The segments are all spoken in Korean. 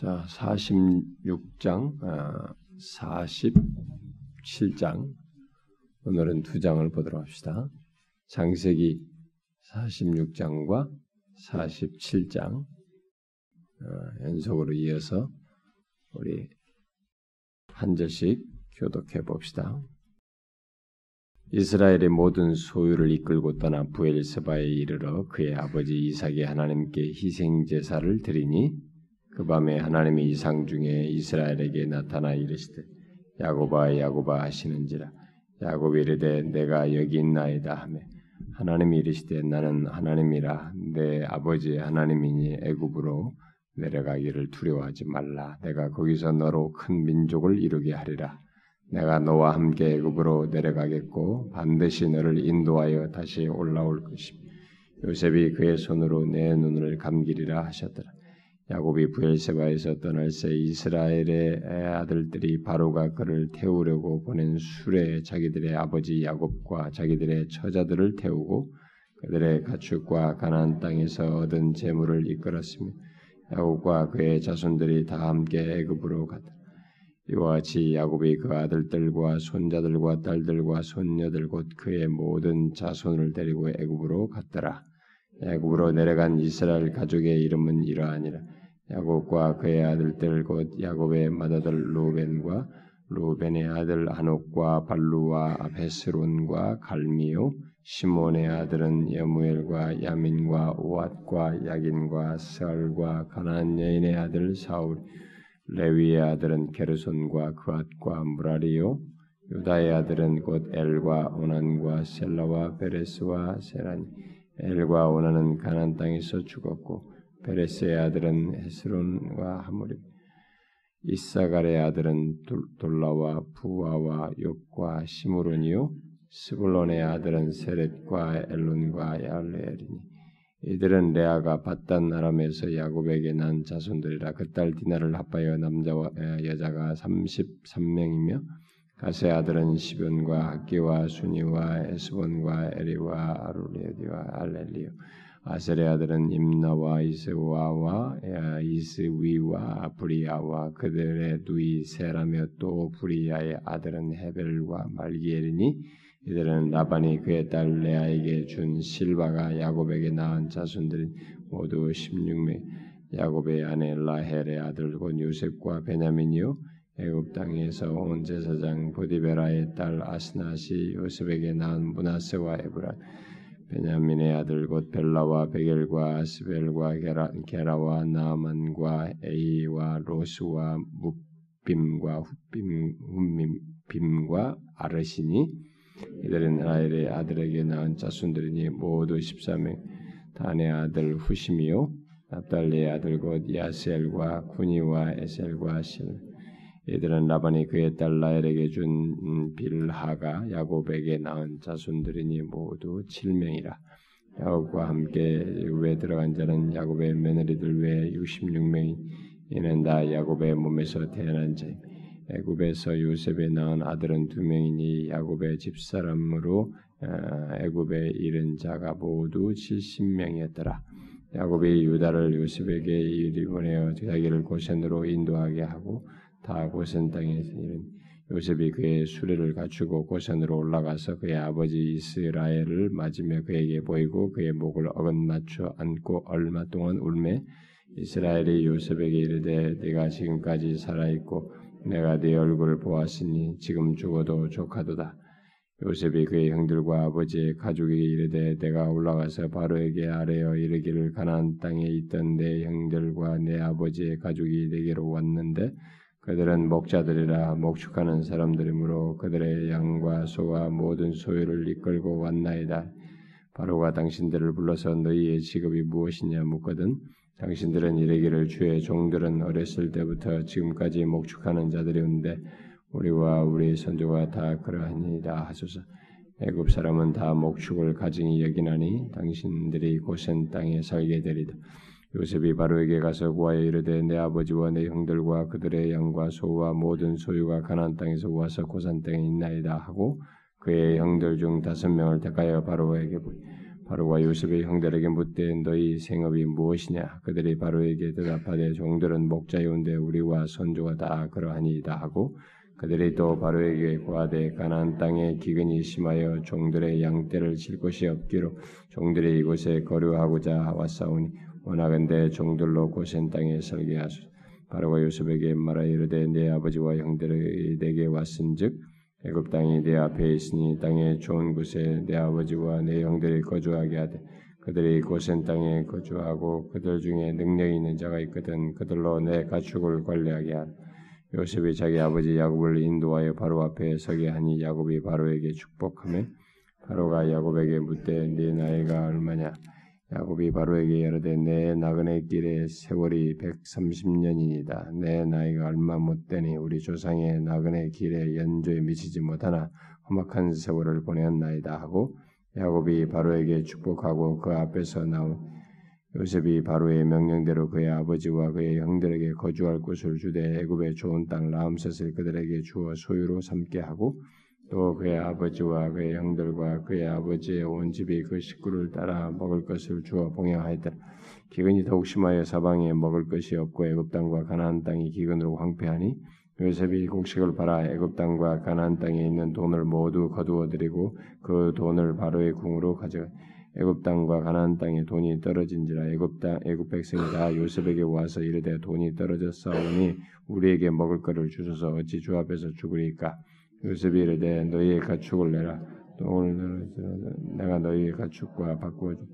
자, 46장, 47장. 오늘은 두 장을 보도록 합시다. 장세기 46장과 47장. 연속으로 이어서 우리 한 절씩 교독해 봅시다. 이스라엘의 모든 소유를 이끌고 떠나 부엘세바에 이르러 그의 아버지 이삭의 하나님께 희생 제사를 드리니 그 밤에 하나님이 이상 중에 이스라엘에게 나타나 이르시되 야고바 야고바 하시는지라. 야곱이 이르되 내가 여기 있나이다 하매 하나님이 이르시되 나는 하나님이라. 내 아버지 하나님이니 애굽으로 내려가기를 두려워하지 말라. 내가 거기서 너로 큰 민족을 이루게 하리라. 내가 너와 함께 애굽으로 내려가겠고 반드시 너를 인도하여 다시 올라올 것이며 요셉이 그의 손으로 내 눈을 감기리라 하셨더라 야곱이 부엘세바에서 떠날 새 이스라엘의 아들들이 바로가 그를 태우려고 보낸 술에 자기들의 아버지 야곱과 자기들의 처자들을 태우고 그들의 가축과 가나안 땅에서 얻은 재물을 이끌었으며 야곱과 그의 자손들이 다 함께 애굽으로 갔다. 이와 같이 야곱이 그 아들들과 손자들과 딸들과 손녀들 곧 그의 모든 자손을 데리고 애굽으로 갔더라. 애굽으로 내려간 이스라엘 가족의 이름은 이러하니라. 야곱과 그의 아들들 곧 야곱의 맏아들 루벤과 루벤의 아들 한옥과 발루와 아베스론과 갈미요 시몬의 아들은 여무엘과 야민과 오앗과 야긴과 설과 가나안 여인의 아들 사울 레위의 아들은 게르손과 그앗과 무라리요 유다의 아들은 곧 엘과 오난과 셀라와 베레스와 세라니 엘과 오난은 가나안 땅에서 죽었고 베레스의 아들은 헤스론과 하모리 이사갈의 아들은 돌라와 부아와 욕과 시므론이요 스불론의 아들은 세렛과 엘론과 야르엘이니 이들은 레아가 바단 아람에서 야곱에게 난 자손들이라. 그 딸 디나를 합하여 남자와 여자가 33명이며 가세 아들은 시변과 학기와 순이와 에스본과 에리와 아루레디와 알렐리요 아셀의 아들은 임나와 이스와와 이스위와 브리아와 그들의 누이 세라며 또 브리아의 아들은 헤벨과 말기엘이니 이들은 라반이 그의 딸 레아에게 준 실바가 야곱에게 낳은 자손들인 모두 16명. 야곱의 아내 라헬의 아들 곧 요셉과 베냐민이요. 애굽 땅에서 온 제사장 보디베라의 딸 아스낫이 요셉에게 낳은 므낫세와 에브라 베냐민의 아들 곧 벨라와 베겔과 아스벨과 게라, 게라와 나만과 에이와 로스와 무빔과 훗빔, 훗빔과 아르시니 이들은 라엘의 아들에게 낳은 자손들이니 모두 14명. 단의 아들 후심이요 납달리의 아들 곧 야셀과 구니와 에셀과 실 이들은 라반이 그의 딸 라헬에게 준 빌하가 야곱에게 낳은 자손들이니 모두 7명이라. 야곱과 함께 외 들어간 자는 야곱의 며느리들 외에 66명이 이는 다 야곱의 몸에서 태어난 자임. 애굽에서 요셉에 낳은 아들은 두 명이니 야곱의 집사람으로 애굽에 이른 자가 모두 70명이었더라. 야곱이 유다를 요셉에게 이리 보내어 자기를 고센으로 인도하게 하고 다 고센 땅에서 이른 요셉이 그의 수레를 갖추고 고센으로 올라가서 그의 아버지 이스라엘을 맞으며 그에게 보이고 그의 목을 어긋 맞춰 안고 얼마 동안 울매 이스라엘이 요셉에게 이르되 네가 지금까지 살아 있고 내가 네 얼굴을 보았으니 지금 죽어도 조카도다. 요셉이 그의 형들과 아버지의 가족에게 이르되 내가 올라가서 바로에게 아뢰어 이르기를 가나안 땅에 있던 내 형들과 내 아버지의 가족이 내게로 왔는데 그들은 목자들이라 목축하는 사람들이므로 그들의 양과 소와 모든 소유를 이끌고 왔나이다. 바로가 당신들을 불러서 너희의 직업이 무엇이냐 묻거든 당신들은 이르기를 주의 종들은 어렸을 때부터 지금까지 목축하는 자들이온데 우리와 우리 선조가 다 그러하니이다 하소서. 애굽 사람은 다 목축을 가증히 여기나니 당신들이 고센 땅에 살게 되리다. 요셉이 바로에게 가서 구하여 이르되 내 아버지와 내 형들과 그들의 양과 소와 모든 소유가 가나안 땅에서 와서 고산 땅에 있나이다 하고 그의 형들 중 다섯 명을 택하여 바로에게 바로와 요셉의 형들에게 묻되 너희 생업이 무엇이냐? 그들이 바로에게 대답하되 종들은 목자이온데 우리와 선조가 다 그러하니이다 하고 그들이 또 바로에게 고하되 가나안 땅에 기근이 심하여 종들의 양떼를 칠 곳이 없기로 종들이 이곳에 거류하고자 왔사오니 원하건대 종들로 고센 땅에 살게 하소서 바로가 요셉에게 말하 이르되 내 아버지와 형들이 내게 왔은즉 애굽 땅이 내 앞에 있으니 땅의 좋은 곳에 내 아버지와 내 형들이 거주하게 하되 그들이 고센 땅에 거주하고 그들 중에 능력이 있는 자가 있거든 그들로 내 가축을 관리하게 하라. 요셉이 자기 아버지 야곱을 인도하여 바로 앞에 서게 하니 야곱이 바로에게 축복하며 바로가 야곱에게 묻되 네 나이가 얼마냐 야곱이 바로에게 이르되 내 나그네 길의 세월이 130년이니이다. 내 나이가 얼마 못 되니 우리 조상의 나그네 길에 연조에 미치지 못하나 험악한 세월을 보내었나이다 하고 야곱이 바로에게 축복하고 그 앞에서 나온 요셉이 바로의 명령대로 그의 아버지와 그의 형들에게 거주할 곳을 주되 애굽의 좋은 땅 라암셋을 그들에게 주어 소유로 삼게 하고 또 그의 아버지와 그의 형들과 그의 아버지의 온 집이 그 식구를 따라 먹을 것을 주어 봉양하였더라. 기근이 더욱 심하여 사방에 먹을 것이 없고 애굽 땅과 가나안 땅이 기근으로 황폐하니 요셉이 곡식을 팔아 애굽 땅과 가나안 땅에 있는 돈을 모두 거두어 들이고 그 돈을 바로의 궁으로 가져가 애굽 땅과 가나안 땅에 돈이 떨어진지라 애굽 땅 애굽 백성이 다 요셉에게 와서 이르되 돈이 떨어졌사오니 우리에게 먹을 것을 주소서 어찌 주 앞에서 죽으리까 요셉이 이르되 너희의 가축을 내라. 또 오늘 내가 너희의 가축과 바꾸어 주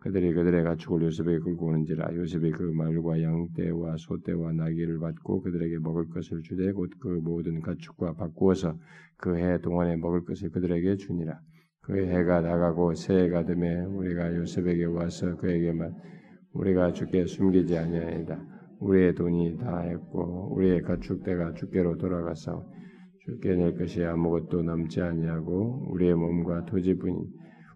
그들이 그들의 가축을 요셉에게 끌고 오는지라. 요셉이 그 말과 양떼와 소떼와 나귀를 받고 그들에게 먹을 것을 주되 곧 그 모든 가축과 바꾸어서 그 해 동안에 먹을 것을 그들에게 주니라. 그 해가 나가고 새해가 되매 우리가 요셉에게 와서 그에게만 우리가 주께 숨기지 아니하이다. 우리의 돈이 다 했고 우리의 가축대가 주께로 돌아가서 주께 낼 것이 아무것도 남지 아니하고 우리의 몸과 토지뿐이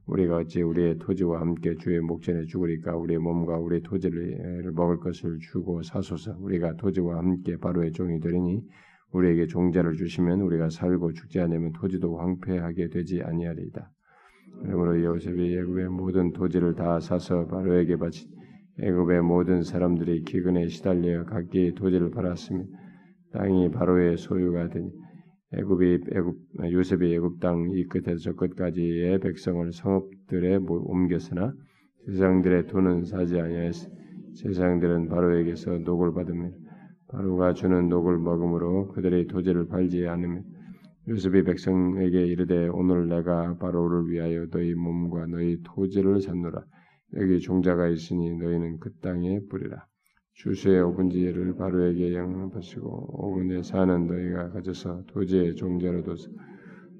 우리가 어찌 우리의 토지와 함께 주의 목전에 죽으리까 우리의 몸과 우리의 토지를 먹을 것을 주고 사소서 우리가 토지와 함께 바로의 종이 되리니 우리에게 종자를 주시면 우리가 살고 죽지 않으면 토지도 황폐하게 되지 아니하리이다. 그러므로 요셉이 애굽의 모든 토지를 다 사서 바로에게 바치 애굽의 모든 사람들이 기근에 시달려 각기 토지를 팔았으며 땅이 바로의 소유가 되니 애굽이 애굽 요셉이 애굽 땅 이 끝에서 저 끝까지의 백성을 성읍들에 옮겼으나 세상들의 돈은 사지 아니하였으 세상들은 바로에게서 녹을 받으며 바로가 주는 녹을 먹음으로 그들의 토지를 팔지 않으며 요셉이 백성에게 이르되 오늘 내가 바로를 위하여 너희 몸과 너희 토지를 샀노라. 여기 종자가 있으니 너희는 그 땅에 뿌리라 주수의 오분지를 바로에게 양하시고 오분에 사는 너희가 가져서 도지의 종자로도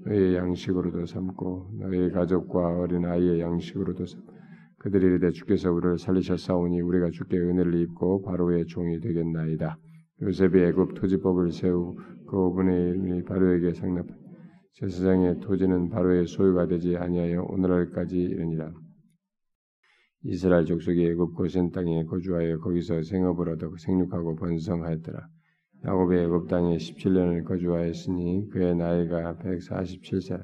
너희의 양식으로도 삼고 너희 가족과 어린 아이의 양식으로도 삼 그들이 이르되 주께서 우리를 살리셨사오니 우리가 주께 은혜를 입고 바로의 종이 되겠나이다. 요셉이 애굽 토지법을 세우 그 오분의 일이 바로에게 상납. 제 세상의 토지는 바로의 소유가 되지 아니하여 오늘날까지 이르니라. 이스라엘 족속이 애굽 고센 땅에 거주하여 거기서 생업을 얻어 생육하고 번성하였더라. 야곱이 애굽 땅에 17년을 거주하였으니 그의 나이가 147세.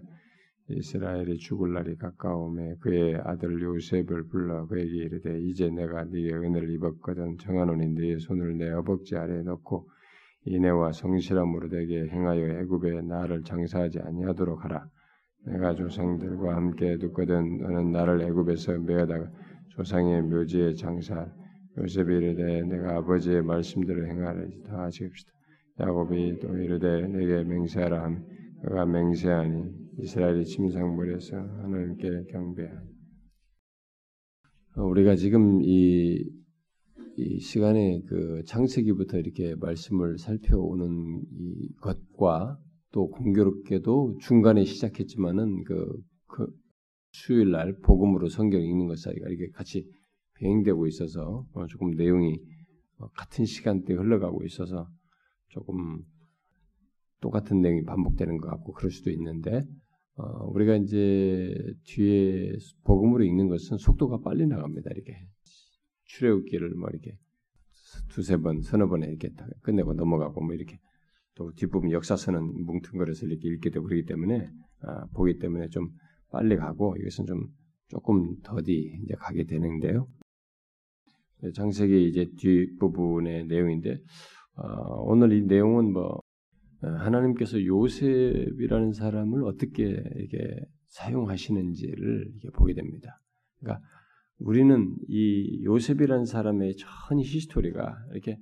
이스라엘이 죽을 날이 가까움에 그의 아들 요셉을 불러 그에게 이르되 이제 내가 네게 은혜를 입었거든 정하노니 네 손을 내 허벅지 아래에 넣고 인애와 성실함으로 되게 행하여 애굽에 나를 장사하지 아니하도록 하라. 내가 조상들과 함께 두거든 너는 나를 애굽에서 메어다가 조상의 묘지에 장사 요셉이 이르되 내가 아버지의 말씀대로 행하리다 하시옵시다. 야곱이 또 이르되 내게 맹세하라 하며 그가 맹세하니 이스라엘이 침상물에서 하나님께 경배하니 어, 우리가 지금 이, 이 시간에 그 창세기부터 이렇게 말씀을 살펴오는 이 것과 또 공교롭게도 중간에 시작했지만은 그, 그 수요일 날 복음으로 성경 읽는 것 사이가 이게 같이 병행되고 있어서 어, 조금 내용이 어, 같은 시간대에 흘러가고 있어서 조금 똑같은 내용이 반복되는 것 같고 그럴 수도 있는데 어, 우리가 이제 뒤에 복음으로 읽는 것은 속도가 빨리 나갑니다. 이렇게 출애굽기를 뭐 이렇게 두세 번, 서너 번에 이렇게 끝내고 넘어가고 뭐 이렇게 또 뒷부분 역사서는 뭉뚱그려서 이렇게 읽게 되고 그러기 때문에 아, 보기 때문에 좀 빨리 가고 이것은 좀 조금 더디 이제 가게 되는데요. 장세기 이제 뒷부분의 내용인데 어, 오늘 이 내용은 뭐 어, 하나님께서 요셉이라는 사람을 어떻게 이게 사용하시는지를 이게 보게 됩니다. 그러니까 우리는 이 요셉이라는 사람의 전 히스토리가 이렇게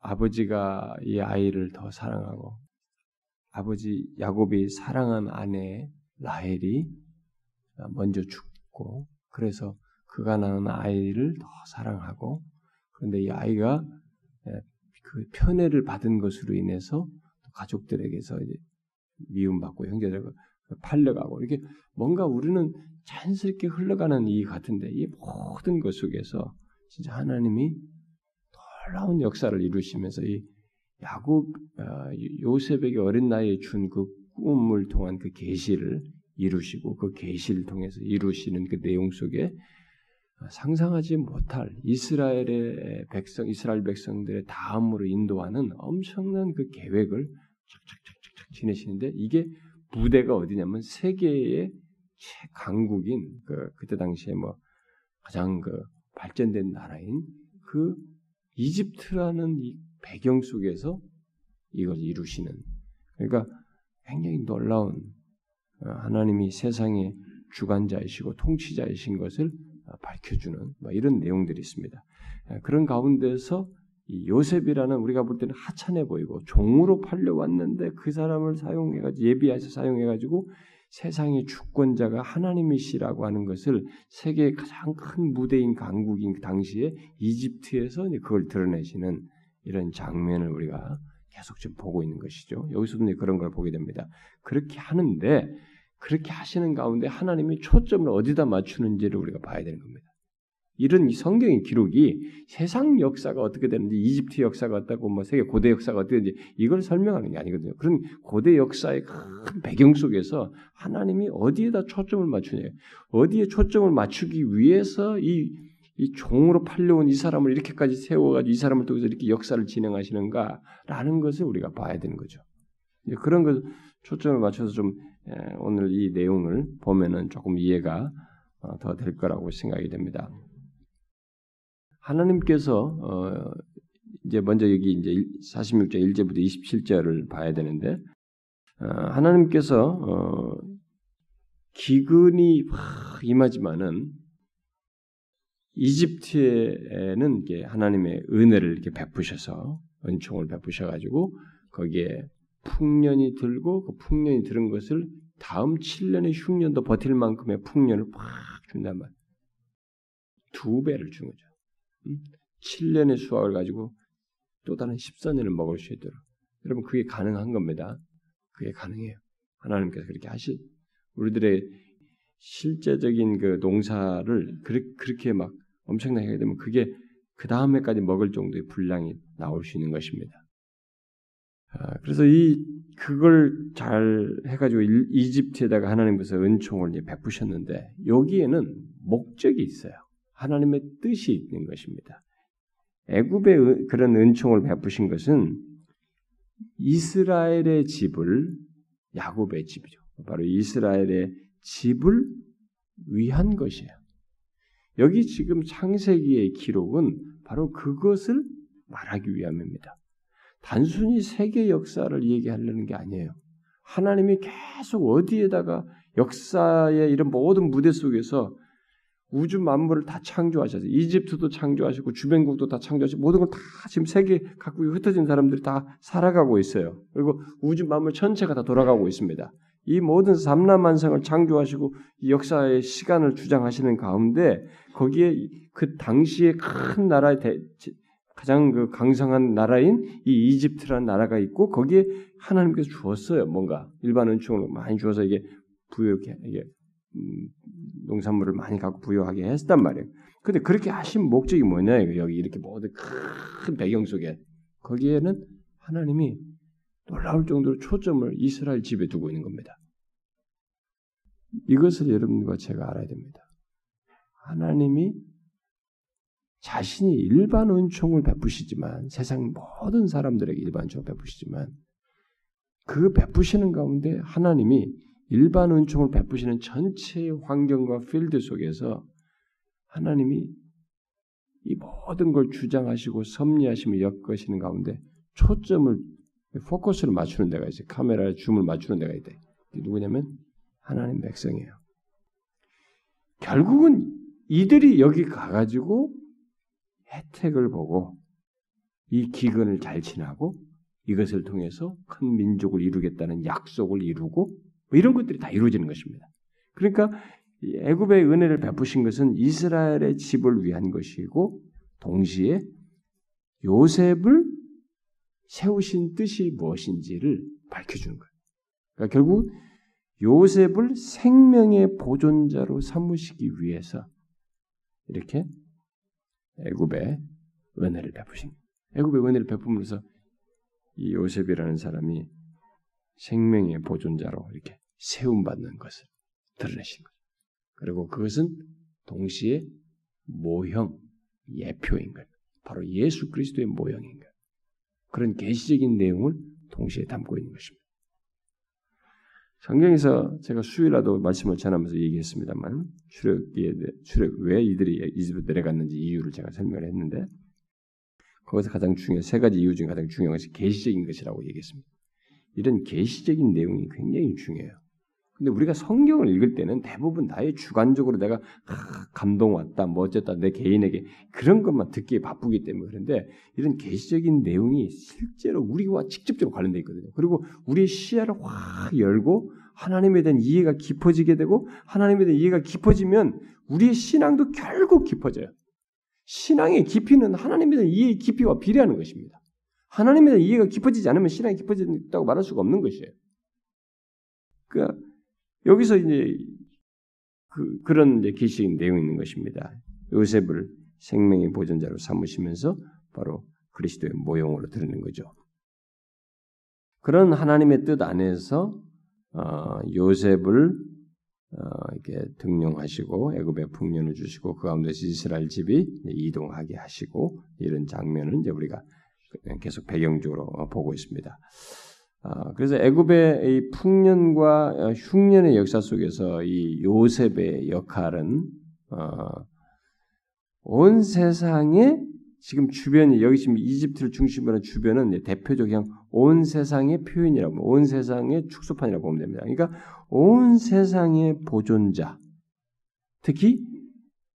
아버지가 이 아이를 더 사랑하고 아버지 야곱이 사랑한 아내 라헬이 먼저 죽고 그래서 그가 낳은 아이를 더 사랑하고 그런데 이 아이가 그 편애를 받은 것으로 인해서 가족들에게서 이제 미움받고 형제들과 팔려가고 이렇게 뭔가 우리는 자연스럽게 흘러가는 이 같은데 이 모든 것 속에서 진짜 하나님이 놀라운 역사를 이루시면서 이 야곱 어, 요셉에게 어린 나이에 준 그 꿈을 통한 그 계시를 이루시고 그 계시를 통해서 이루시는 그 내용 속에 상상하지 못할 이스라엘의 백성, 이스라엘 백성들의 다음으로 인도하는 엄청난 그 계획을 착착착착착 지내시는데 이게 부대가 어디냐면 세계의 최강국인 그 그때 당시에 뭐 가장 그 발전된 나라인 그 이집트라는 이 배경 속에서 이걸 이루시는 그러니까 굉장히 놀라운 어, 하나님이 세상의 주관자이시고 통치자이신 것을 어, 밝혀주는 뭐 이런 내용들이 있습니다. 예, 그런 가운데서 요셉이라는 우리가 볼 때는 하찮아 보이고 종으로 팔려왔는데 그 사람을 사용해가지고 예비해서 사용해가지고 세상의 주권자가 하나님이시라고 하는 것을 세계의 가장 큰 무대인 강국인 그 당시에 이집트에서 그걸 드러내시는 이런 장면을 우리가 계속 지금 보고 있는 것이죠. 여기서도 그런 걸 보게 됩니다. 그렇게 하는데 그렇게 하시는 가운데 하나님이 초점을 어디다 맞추는지를 우리가 봐야 되는 겁니다. 이런 성경의 기록이 세상 역사가 어떻게 되는지, 이집트 역사가 어떻고, 뭐 세계 고대 역사가 어떻게 되는지 이걸 설명하는 게 아니거든요. 그런 고대 역사의 큰 배경 속에서 하나님이 어디에다 초점을 맞추냐, 어디에 초점을 맞추기 위해서 이, 이 종으로 팔려온 이 사람을 이렇게까지 세워가지고 이 사람을 통해서 이렇게 역사를 진행하시는가라는 것을 우리가 봐야 되는 거죠. 그런 것 초점을 맞춰서 좀 오늘 이 내용을 보면은 조금 이해가 어, 더될 거라고 생각이 됩니다. 하나님께서 어 이제 먼저 여기 이제 46절 1절부터 27절을 봐야 되는데 어 하나님께서 어 기근이 임하지만은 이집트에는 이게 하나님의 은혜를 이렇게 베푸셔서 은총을 베푸셔 가지고 거기에 풍년이 들고 그 풍년이 들은 것을 다음 7년의 흉년도 버틸 만큼의 풍년을 팍 준단 말. 두 배를 준 거죠. 7년의 수확을 가지고 또 다른 14년을 먹을 수 있도록. 여러분, 그게 가능한 겁니다. 그게 가능해요. 하나님께서 그렇게 하실, 우리들의 실제적인 그 농사를 그렇게 막 엄청나게 하게 되면 그게 그 다음에까지 먹을 정도의 분량이 나올 수 있는 것입니다. 아, 그래서 이 그걸 잘 해가지고 이집트에다가 하나님께서 은총을 베푸셨는데 여기에는 목적이 있어요. 하나님의 뜻이 있는 것입니다. 애굽의 그런 은총을 베푸신 것은 이스라엘의 집을 야곱의 집이죠. 바로 이스라엘의 집을 위한 것이에요. 여기 지금 창세기의 기록은 바로 그것을 말하기 위함입니다. 단순히 세계 역사를 얘기하려는 게 아니에요. 하나님이 계속 어디에다가 역사의 이런 모든 무대 속에서 우주 만물을 다 창조하셨어요. 이집트도 창조하시고 주변국도 다 창조하시고 모든 걸 다 지금 세계 각국에 흩어진 사람들이 다 살아가고 있어요. 그리고 우주 만물 전체가 다 돌아가고 있습니다. 이 모든 삼라만상을 창조하시고 역사의 시간을 주장하시는 가운데 거기에 그 당시의 큰 나라의 대, 가장 그 강성한 나라인 이 이집트라는 나라가 있고 거기에 하나님께서 주었어요. 뭔가 일반 은총을 많이 주어서 이게 부여게 이게 음, 농산물을 많이 갖고 부여하게 했단 말이에요. 근데 그렇게 하신 목적이 뭐냐 여기 이렇게 모든 큰 배경 속에 거기에는 하나님이 놀라울 정도로 초점을 이스라엘 집에 두고 있는 겁니다. 이것을 여러분과 제가 알아야 됩니다. 하나님이 자신이 일반 은총을 베푸시지만 세상 모든 사람들에게 일반 은총을 베푸시지만 그 베푸시는 가운데 하나님이 일반 은총을 베푸시는 전체 환경과 필드 속에서 하나님이 이 모든 걸 주장하시고 섭리하시며 엮으시는 가운데 초점을 포커스를 맞추는 데가 있어요. 카메라에 줌을 맞추는 데가 있대. 누구냐면 하나님 백성이에요. 결국은 이들이 여기 가가지고 혜택을 보고 이 기근을 잘 지나고 이것을 통해서 큰 민족을 이루겠다는 약속을 이루고 뭐 이런 것들이 다 이루어지는 것입니다. 그러니까 애굽의 은혜를 베푸신 것은 이스라엘의 집을 위한 것이고 동시에 요셉을 세우신 뜻이 무엇인지를 밝혀주는 거예요. 그러니까 결국 요셉을 생명의 보존자로 삼으시기 위해서 이렇게 애굽의 은혜를 베푸신 애굽의 은혜를 베푸면서 이 요셉이라는 사람이 생명의 보존자로 이렇게 세움받는 것을 드러내신 거죠. 그리고 그것은 동시에 모형, 예표인 것. 바로 예수 그리스도의 모형인 것. 그런 계시적인 내용을 동시에 담고 있는 것입니다. 성경에서 제가 수요일에도 말씀을 전하면서 얘기했습니다만 출애굽에 출애 왜 이들이 이집트 내려갔는지 이유를 제가 설명을 했는데 거기서 가장 중요한 세 가지 이유 중에 가장 중요한 것이 계시적인 것이라고 얘기했습니다. 이런 계시적인 내용이 굉장히 중요해요. 근데 우리가 성경을 읽을 때는 대부분 다의 주관적으로 내가 아, 감동 왔다, 뭐 어쨌다 내 개인에게 그런 것만 듣기에 바쁘기 때문에 그런데 이런 계시적인 내용이 실제로 우리와 직접적으로 관련돼 있거든요. 그리고 우리의 시야를 확 열고 하나님에 대한 이해가 깊어지게 되고 하나님에 대한 이해가 깊어지면 우리의 신앙도 결국 깊어져요. 신앙의 깊이는 하나님에 대한 이해의 깊이와 비례하는 것입니다. 하나님에 대한 이해가 깊어지지 않으면 신앙이 깊어진다고 말할 수가 없는 것이에요. 그러니까 여기서 이제 그, 그런 이제 계시의 내용이 있는 것입니다. 요셉을 생명의 보존자로 삼으시면서 바로 그리스도의 모형으로 드리는 거죠. 그런 하나님의 뜻 안에서 어, 요셉을 어, 이렇게 등용하시고 애굽에 풍년을 주시고 그 가운데서 이스라엘 집이 이동하게 하시고 이런 장면은 이제 우리가 계속 배경적으로 보고 있습니다. 아, 그래서 애굽의 이 풍년과 어, 흉년의 역사 속에서 이 요셉의 역할은 어, 온 세상에 지금 주변이 여기 지금 이집트를 중심으로 한 주변은 대표적 그냥 온 세상의 표현이라고 온 세상의 축소판이라고 보면 됩니다. 그러니까 온 세상의 보존자, 특히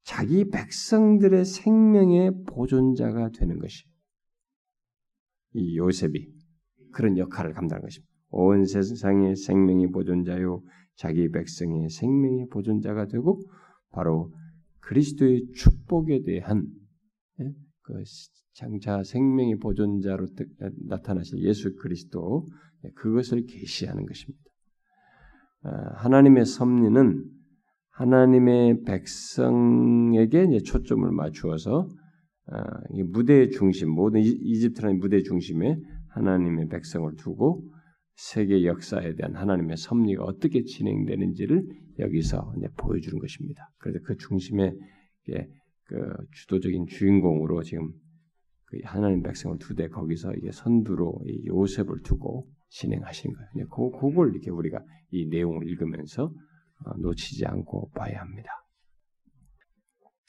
자기 백성들의 생명의 보존자가 되는 것이 이 요셉이 그런 역할을 감당하는 것입니다. 온 세상의 생명의 보존자요 자기 백성의 생명의 보존자가 되고 바로 그리스도의 축복에 대한 예, 그 장차 생명의 보존자로 나타나신 예수 그리스도 예, 그것을 계시하는 것입니다. 아, 하나님의 섭리는 하나님의 백성에게 초점을 맞추어서 아, 무대의 중심 모든 이집트라는 무대 중심에 하나님의 백성을 두고 세계 역사에 대한 하나님의 섭리가 어떻게 진행되는지를 여기서 보여주는 것입니다. 그래서 그 중심에 그 주도적인 주인공으로 지금 그 하나님 백성을 두되 거기서 이게 선두로 요셉을 두고 진행하신 거예요. 그, 그걸 이렇게 우리가 이 내용을 읽으면서 어, 놓치지 않고 봐야 합니다.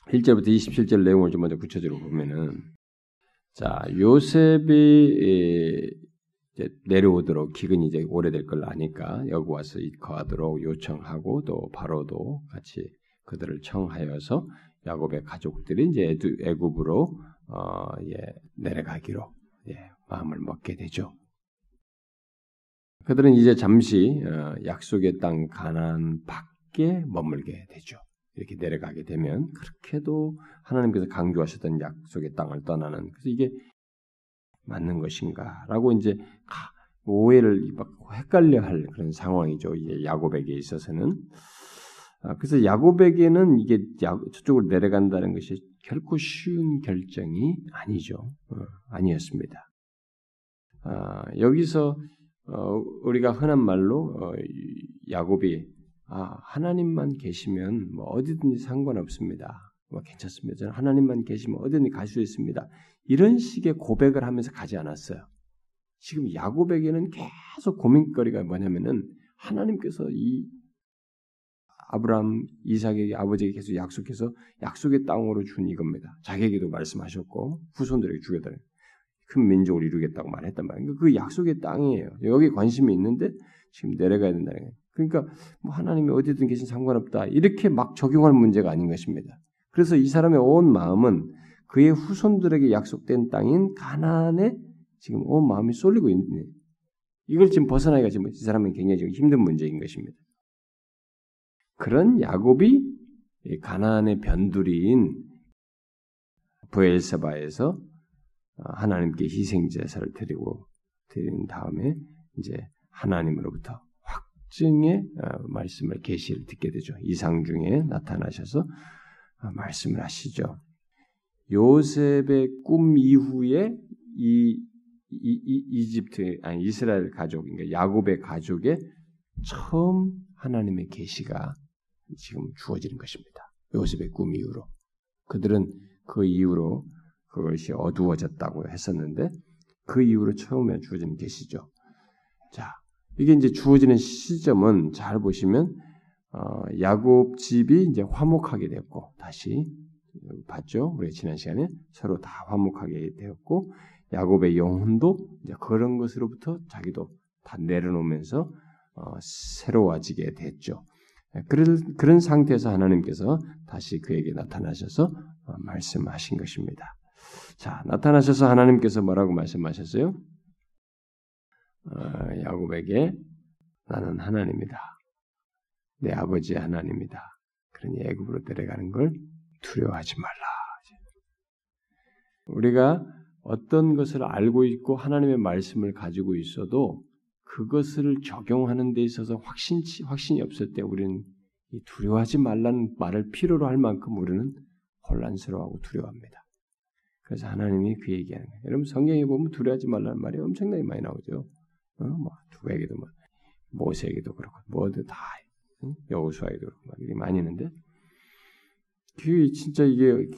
1절부터 27절 내용을 좀 먼저 구체적으로 보면은 자, 요셉이 내려오도록 기근이 이제 오래될 걸 아니까 여기 와서 거하도록 요청하고 또 바로도 같이 그들을 청하여서 야곱의 가족들이 이제 애굽으로 어, 예, 내려가기로 예, 마음을 먹게 되죠. 그들은 이제 잠시 어, 약속의 땅 가나안 밖에 머물게 되죠. 이렇게 내려가게 되면 그렇게도 하나님께서 강조하셨던 약속의 땅을 떠나는 그래서 이게 맞는 것인가라고 이제 오해를 헷갈려할 그런 상황이죠. 이제 야곱에게 있어서는 아, 그래서 야곱에게는 이게 저쪽으로 내려간다는 것이 결코 쉬운 결정이 아니죠. 어, 아니었습니다. 아, 여기서 어, 우리가 흔한 말로 어, 야곱이 아, 하나님만 계시면 뭐 어디든지 상관없습니다. 뭐 괜찮습니다. 저는 하나님만 계시면 어디든지 갈 수 있습니다. 이런 식의 고백을 하면서 가지 않았어요. 지금 야곱에게는 계속 고민거리가 뭐냐면은 하나님께서 이 아브라함, 이삭에게 아버지에게 계속 약속해서 약속의 땅으로 준 이겁니다. 자기에게도 말씀하셨고 후손들에게 주겠다는 큰 민족을 이루겠다고 말했단 말이에요. 그 약속의 땅이에요. 여기 관심이 있는데 지금 내려가야 된다는 거예요. 그러니까 뭐 하나님이 어디든 계신 상관없다 이렇게 막 적용할 문제가 아닌 것입니다. 그래서 이 사람의 온 마음은 그의 후손들에게 약속된 땅인 가나안에 지금 온 마음이 쏠리고 있는 이걸 지금 벗어나기가 지금 이 사람은 굉장히 힘든 문제인 것입니다. 그런 야곱이 가나안의 변두리인 부엘세바에서 하나님께 희생 제사를 드리고 드린 다음에 이제 하나님으로부터 확증의 말씀을 계시를 듣게 되죠. 이상 중에 나타나셔서 말씀을 하시죠. 요셉의 꿈 이후에 이, 이, 이 이집트 아니 이스라엘 가족 그러니까 야곱의 가족의 처음 하나님의 계시가 지금 주어지는 것입니다. 요셉의 꿈 이후로 그들은 그 이후로 그것이 어두워졌다고 했었는데 그 이후로 처음에 주어지는 계시죠. 자, 이게 이제 주어지는 시점은 잘 보시면 어, 야곱 집이 이제 화목하게 되었고 다시 봤죠. 우리 지난 시간에 서로 다 화목하게 되었고 야곱의 영혼도 이제 그런 것으로부터 자기도 다 내려놓으면서 어, 새로워지게 됐죠. 그런, 그런 상태에서 하나님께서 다시 그에게 나타나셔서 어, 말씀하신 것입니다. 자, 나타나셔서 하나님께서 뭐라고 말씀하셨어요? 어, 야곱에게 나는 하나님이다. 내 아버지 하나님이다. 그러니 애굽으로 데려가는 걸 두려워하지 말라. 우리가 어떤 것을 알고 있고 하나님의 말씀을 가지고 있어도 그것을 적용하는 데 있어서 확신 확신이 없을 때 우리는 두려워하지 말라는 말을 필요로 할 만큼 우리는 혼란스러워하고 두려워합니다. 그래서 하나님이 그 얘기하는 거예요. 여러분 성경에 보면 두려워하지 말라는 말이 엄청나게 많이 나오죠. 어? 뭐 누구에게도 뭐 모세에게도 그렇고 뭐든 다 응? 여호수아에도 그렇고 막 이렇게 많이 있는데 그 진짜 이게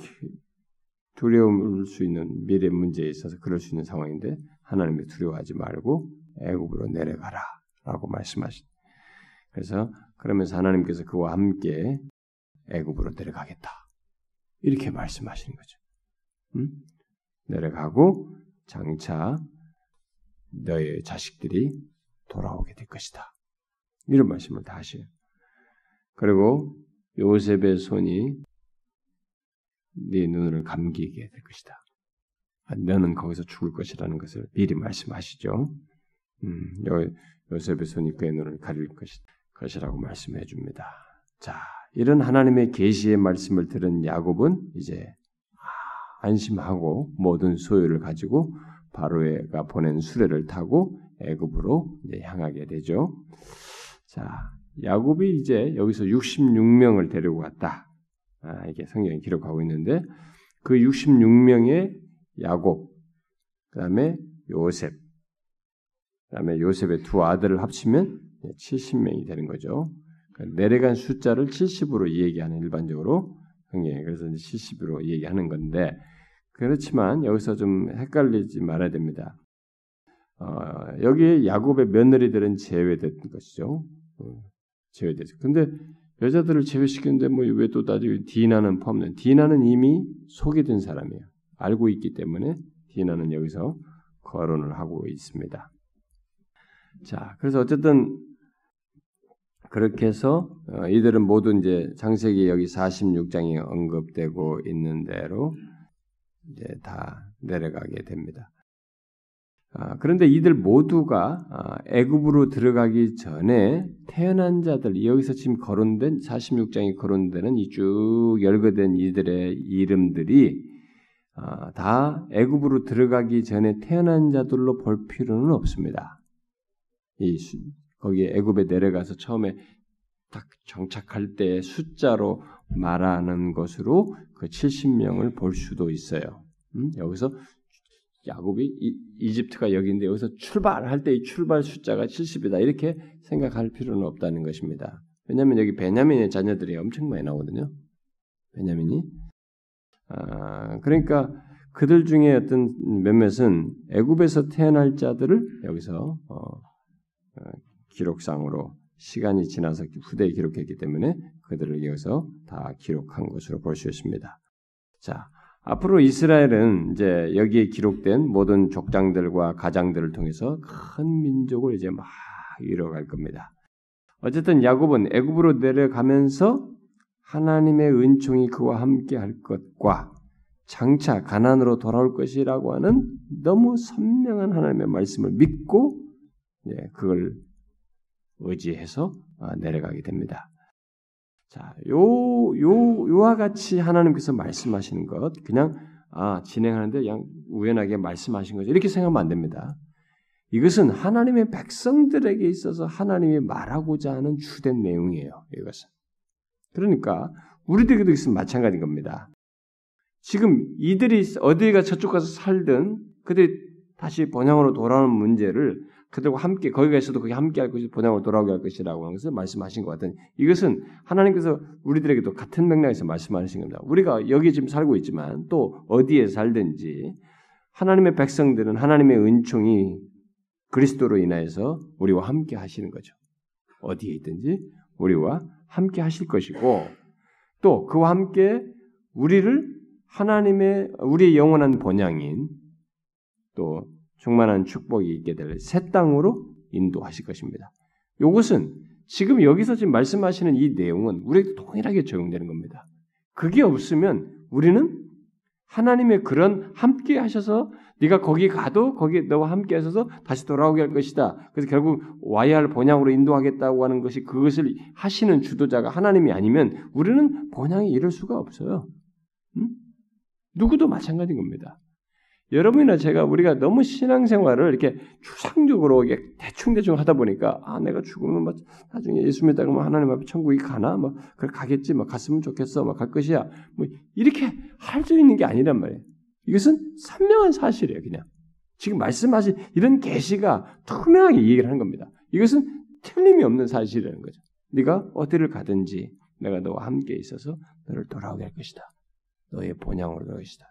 두려울 수 있는 미래 문제에 있어서 그럴 수 있는 상황인데 하나님이 두려워하지 말고 애굽으로 내려가라라고 말씀하신. 그래서 그러면서 하나님께서 그와 함께 애굽으로 내려가겠다 이렇게 말씀하시는 거죠. 음? 내려가고 장차 너의 자식들이 돌아오게 될 것이다. 이런 말씀을 다 하셔요. 그리고 요셉의 손이 네 눈을 감기게 될 것이다. 너는 거기서 죽을 것이라는 것을 미리 말씀하시죠. 음, 요, 요셉의 손이 그의 눈을 가릴 것이, 것이라고 말씀해 줍니다. 자, 이런 하나님의 계시의 말씀을 들은 야곱은 이제 안심하고 모든 소유를 가지고 바로가 보낸 수레를 타고 애굽으로 향하게 되죠. 자, 야곱이 이제 여기서 66명을 데리고 갔다. 아, 이게 성경에 기록하고 있는데 그 66명의 야곱, 그 다음에 요셉, 그 다음에 요셉의 두 아들을 합치면 70명이 되는 거죠. 그러니까 내려간 숫자를 70으로 얘기하는 일반적으로 성경에 그래서 70으로 얘기하는 건데 그렇지만 여기서 좀 헷갈리지 말아야 됩니다. 어, 여기에 야곱의 며느리들은 제외된 것이죠. 어, 제외되죠. 근데 여자들을 제외시키는데 뭐 왜 또 나중에 디나는 포함된? 디나는 이미 소개된 사람이에요. 알고 있기 때문에 디나는 여기서 거론을 하고 있습니다. 자, 그래서 어쨌든 그렇게 해서 어, 이들은 모두 이제 장세기 여기 46장에 언급되고 있는 대로 이제 다 내려가게 됩니다. 아, 그런데 이들 모두가 아, 애굽으로 들어가기 전에 태어난 자들 여기서 지금 거론된 46장이 거론되는 이 쭉 열거된 이들의 이름들이 아, 다 애굽으로 들어가기 전에 태어난 자들로 볼 필요는 없습니다. 이 거기에 애굽에 내려가서 처음에 딱 정착할 때 숫자로 말하는 것으로 그 70명을 볼 수도 있어요. 음? 여기서 야곱이 이, 집트가 여기인데 여기서 출발할 때 이 출발 숫자가 70이다 이렇게 생각할 필요는 없다는 것입니다. 왜냐하면 여기 베냐민의 자녀들이 엄청 많이 나오거든요. 베냐민이 아, 그러니까 그들 중에 어떤 몇몇은 애굽에서 태어날 자들을 여기서 어, 어, 기록상으로 시간이 지나서 후대에 기록했기 때문에 그들을 이어서 다 기록한 것으로 볼 수 있습니다. 자, 앞으로 이스라엘은 이제 여기에 기록된 모든 족장들과 가장들을 통해서 큰 민족을 이제 막 이뤄갈 겁니다. 어쨌든 야곱은 애굽으로 내려가면서 하나님의 은총이 그와 함께 할 것과 장차 가난으로 돌아올 것이라고 하는 너무 선명한 하나님의 말씀을 믿고 예, 그걸 의지해서 아, 내려가게 됩니다. 자, 요, 요, 요와 같이 하나님께서 말씀하시는 것, 그냥, 아, 진행하는데 그냥 우연하게 말씀하신 거죠. 이렇게 생각하면 안 됩니다. 이것은 하나님의 백성들에게 있어서 하나님이 말하고자 하는 주된 내용이에요. 이것은. 그러니까, 우리들에게도 있으면 마찬가지인 겁니다. 지금 이들이 어디가 저쪽 가서 살든 그들이 다시 번영으로 돌아오는 문제를 그들과 함께 거기가 있어도 거기 함께 할 것이 본향으로 돌아오게 할 것이라고 것을 말씀하신 것 같은 이것은 하나님께서 우리들에게도 같은 맥락에서 말씀하신 겁니다. 우리가 여기 지금 살고 있지만 또 어디에 살든지 하나님의 백성들은 하나님의 은총이 그리스도로 인하여서 우리와 함께 하시는 거죠. 어디에 있든지 우리와 함께 하실 것이고 또 그와 함께 우리를 하나님의 우리의 영원한 본향인 또 충만한 축복이 있게 될 새 땅으로 인도하실 것입니다. 이것은 지금 여기서 지금 말씀하시는 이 내용은 우리에게 동일하게 적용되는 겁니다. 그게 없으면 우리는 하나님의 그런 함께 하셔서 네가 거기 가도 거기 너와 함께 하셔서 다시 돌아오게 할 것이다. 그래서 결국 와야 할 본향으로 인도하겠다고 하는 것이 그것을 하시는 주도자가 하나님이 아니면 우리는 본향에 이를 수가 없어요. 음? 누구도 마찬가지인 겁니다. 여러분이나 제가 우리가 너무 신앙생활을 이렇게 추상적으로 이게 대충대충 하다 보니까 아 내가 죽으면 뭐 나중에 예수 믿다가 뭐 하나님 앞에 천국이 가나 뭐 그래 가겠지 뭐 갔으면 좋겠어 뭐 갈 것이야 뭐 이렇게 할 수 있는 게 아니란 말이에요. 이것은 선명한 사실이에요 그냥 지금 말씀하신 이런 계시가 투명하게 얘기를 하는 겁니다. 이것은 틀림이 없는 사실이라는 거죠. 네가 어디를 가든지 내가 너와 함께 있어서 너를 돌아오게 할 것이다. 너의 본향으로 될 것이다.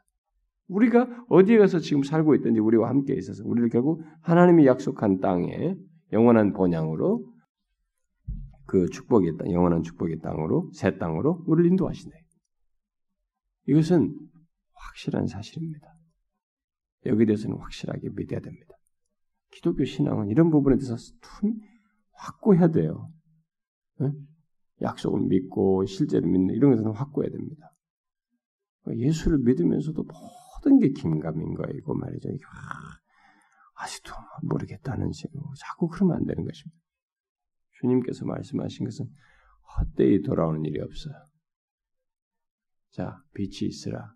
우리가 어디에 가서 지금 살고 있든지 우리와 함께 있어서 우리를 결국 하나님이 약속한 땅에 영원한 본향으로 그 축복의 땅, 영원한 축복의 땅으로 새 땅으로 우리를 인도하시네. 이것은 확실한 사실입니다. 여기에 대해서는 확실하게 믿어야 됩니다. 기독교 신앙은 이런 부분에 대해서 확고해야 돼요. 네? 약속을 믿고 실제로 믿는 이런 것은 확고해야 됩니다. 예수를 믿으면서도 모든 게 김감인 거이고 말이죠. 아, 아직도 모르겠다는 식으로 자꾸 그러면 안 되는 것입니다. 주님께서 말씀하신 것은 헛되이 돌아오는 일이 없어요. 자, 빛이 있으라.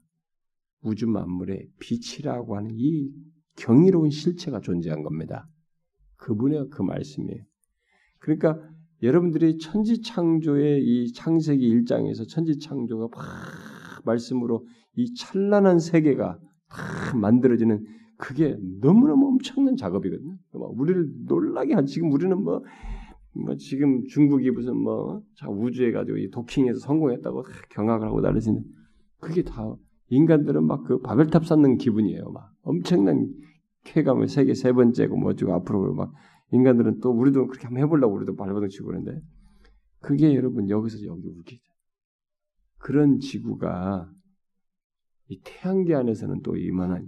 우주 만물에 빛이라고 하는 이 경이로운 실체가 존재한 겁니다. 그분의 그 말씀이에요. 그러니까 여러분들이 천지 창조의 이 창세기 1장에서 천지 창조가 막 말씀으로 이 찬란한 세계가 다 만들어지는 그게 너무너무 엄청난 작업이거든요. 우리를 놀라게 한 지금 우리는 뭐, 뭐 지금 중국이 무슨 뭐 우주에 가지고 이 도킹에서 성공했다고 경악을 하고 날리시는 그게 다 인간들은 막 그 바벨탑 쌓는 기분이에요. 막 엄청난 쾌감을 세계 세 번째고 뭐지고 앞으로 막 인간들은 또 우리도 그렇게 한번 해보려고 우리도 발버둥 치고 그러는데 그게 여러분 여기서 여기 우기죠. 그런 지구가 이 태양계 안에서는 또 이만한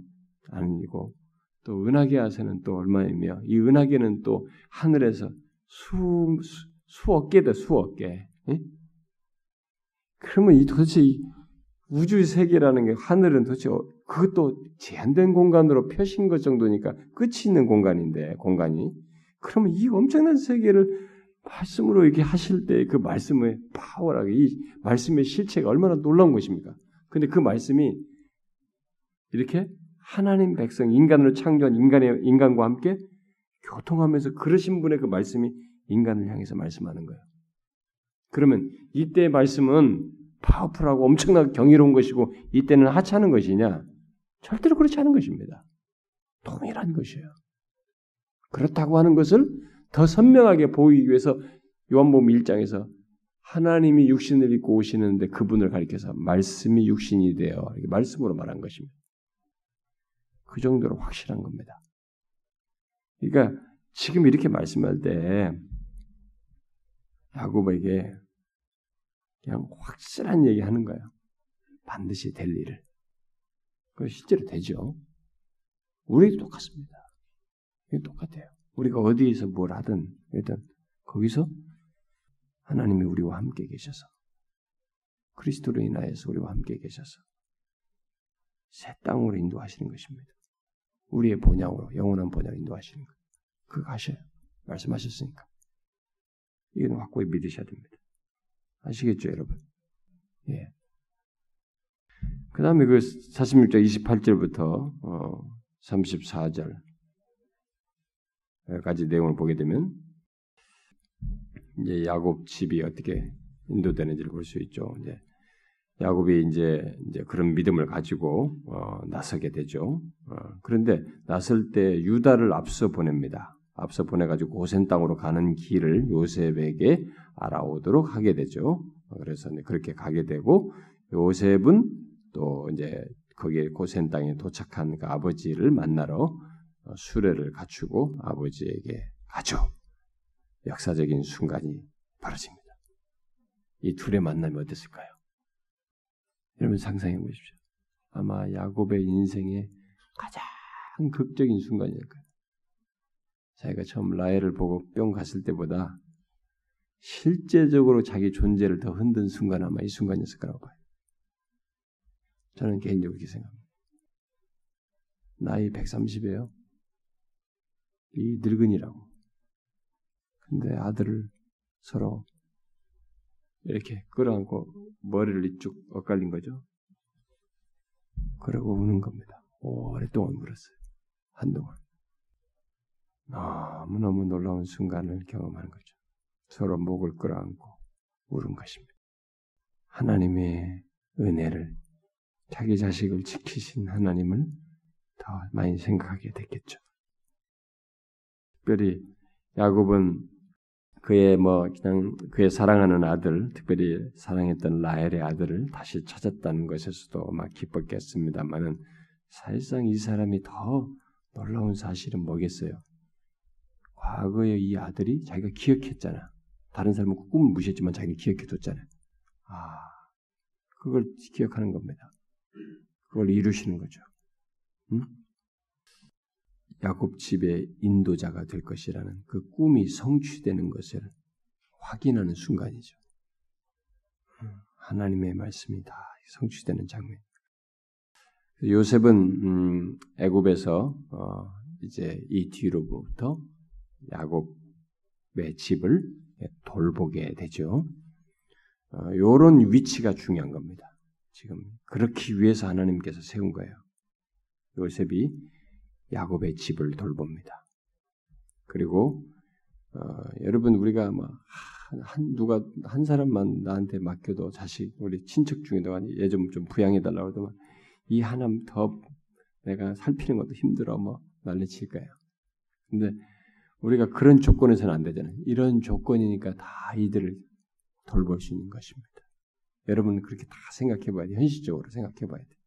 아니고 또 은하계 안에서는 또 얼마이며 이 은하계는 또 하늘에서 수, 수 수억 개다 수억 개. 예? 그러면 이 도대체 이 우주 세계라는 게 하늘은 도대체 어, 그것도 제한된 공간으로 펴신 것 정도니까 끝이 있는 공간인데 공간이 그러면 이 엄청난 세계를 말씀으로 이렇게 하실 때 그 말씀의 파워라게 이 말씀의 실체가 얼마나 놀라운 것입니까? 근데 그 말씀이 이렇게 하나님 백성 인간으로 창조한 인간의 인간과 함께 교통하면서 그러신 분의 그 말씀이 인간을 향해서 말씀하는 거예요. 그러면 이때의 말씀은 파워풀하고 엄청나게 경이로운 것이고 이때는 하찮은 것이냐? 절대로 그렇지 않은 것입니다. 동일한 것이에요. 그렇다고 하는 것을 더 선명하게 보이기 위해서 요한복음 1장에서 하나님이 육신을 입고 오시는데 그분을 가리켜서 말씀이 육신이 되어 말씀으로 말한 것입니다. 그 정도로 확실한 겁니다. 그러니까 지금 이렇게 말씀할 때 야곱에게 그냥 확실한 얘기 하는 거예요. 반드시 될 일을. 그 실제로 되죠. 우리도 똑같습니다. 똑같아요. 우리가 어디에서 뭘 하든 일단 거기서 하나님이 우리와 함께 계셔서 그리스도로 인하여서 우리와 함께 계셔서 새 땅으로 인도하시는 것입니다. 우리의 본향으로 영원한 본향으로 인도하시는 것. 그거 하셔요. 말씀하셨으니까. 이건 확고히 믿으셔야 됩니다. 아시겠죠, 여러분? 예. 그 다음에 그 46절 28절부터 어, 34절 까지 내용을 보게 되면 이제 야곱 집이 어떻게 인도되는지를 볼 수 있죠. 이제 야곱이 이제 이제 그런 믿음을 가지고 어, 나서게 되죠. 어, 그런데 나설 때 유다를 앞서 보냅니다. 앞서 보내가지고 고센 땅으로 가는 길을 요셉에게 알아오도록 하게 되죠. 그래서 그렇게 가게 되고 요셉은 또 이제 거기에 고센 땅에 도착한 그 아버지를 만나러 어, 수레를 갖추고 아버지에게 가죠. 역사적인 순간이 벌어집니다. 이 둘의 만남이 어땠을까요? 여러분 상상해 보십시오. 아마 야곱의 인생의 가장 극적인 순간일 거예요. 자기가 처음 라헬을 보고 뿅 갔을 때보다 실제적으로 자기 존재를 더 흔든 순간 아마 이 순간이었을 거라고 봐요. 저는 개인적으로 그렇게 생각합니다. 나이 130이에요. 이 늙은이라고. 근데 아들을 서로 이렇게 끌어안고 머리를 이쪽 엇갈린 거죠. 그러고 우는 겁니다. 오랫동안 울었어요. 한동안. 너무너무 놀라운 순간을 경험하는 거죠. 서로 목을 끌어안고 울은 것입니다. 하나님의 은혜를 자기 자식을 지키신 하나님을 더 많이 생각하게 됐겠죠. 특별히 야곱은 그의 뭐 그냥 그의 사랑하는 아들, 특별히 사랑했던 라헬의 아들을 다시 찾았다는 것에서도 막 기뻤겠습니다만은 사실상 이 사람이 더 놀라운 사실은 뭐겠어요? 과거에 이 아들이 자기가 기억했잖아. 다른 사람은 꿈을 무시했지만 자기가 기억해뒀잖아요. 아, 그걸 기억하는 겁니다. 그걸 이루시는 거죠. 응? 야곱 집의 인도자가 될 것이라는 그 꿈이 성취되는 것을 확인하는 순간이죠. 하나님의 말씀이 다 성취되는 장면. 요셉은 음, 애굽에서 어, 이제 이 뒤로부터 야곱의 집을 돌보게 되죠. 이런 어, 위치가 중요한 겁니다. 지금 그렇기 위해서 하나님께서 세운 거예요. 요셉이 야곱의 집을 돌봅니다. 그리고 어, 여러분 우리가 뭐한 누가 한 사람만 나한테 맡겨도 자식 우리 친척 중에도 아니 예좀 좀 부양해 달라고 하더만 이 하나 더 내가 살피는 것도 힘들어 뭐 난리칠 거예요. 근데 우리가 그런 조건에서는 안 되잖아요. 이런 조건이니까 다 이들을 돌볼 수 있는 것입니다. 여러분 그렇게 다 생각해 봐야 돼. 현실적으로 생각해 봐야 돼.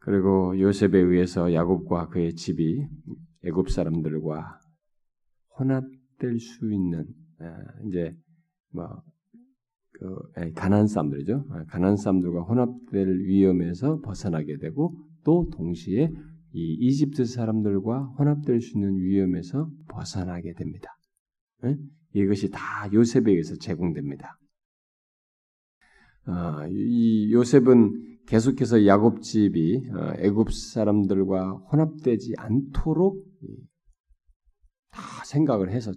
그리고 요셉에 의해서 야곱과 그의 집이 애굽 사람들과 혼합될 수 있는 아, 이제 뭐 그 가난 사람들이죠. 아, 가난 사람들과 혼합될 위험에서 벗어나게 되고 또 동시에 이 이집트 사람들과 혼합될 수 있는 위험에서 벗어나게 됩니다. 이것이 다 요셉에 의해서 제공됩니다. 아, 이 요셉은 계속해서 야곱 집이 어, 애굽 사람들과 혼합되지 않도록 다 생각을 해서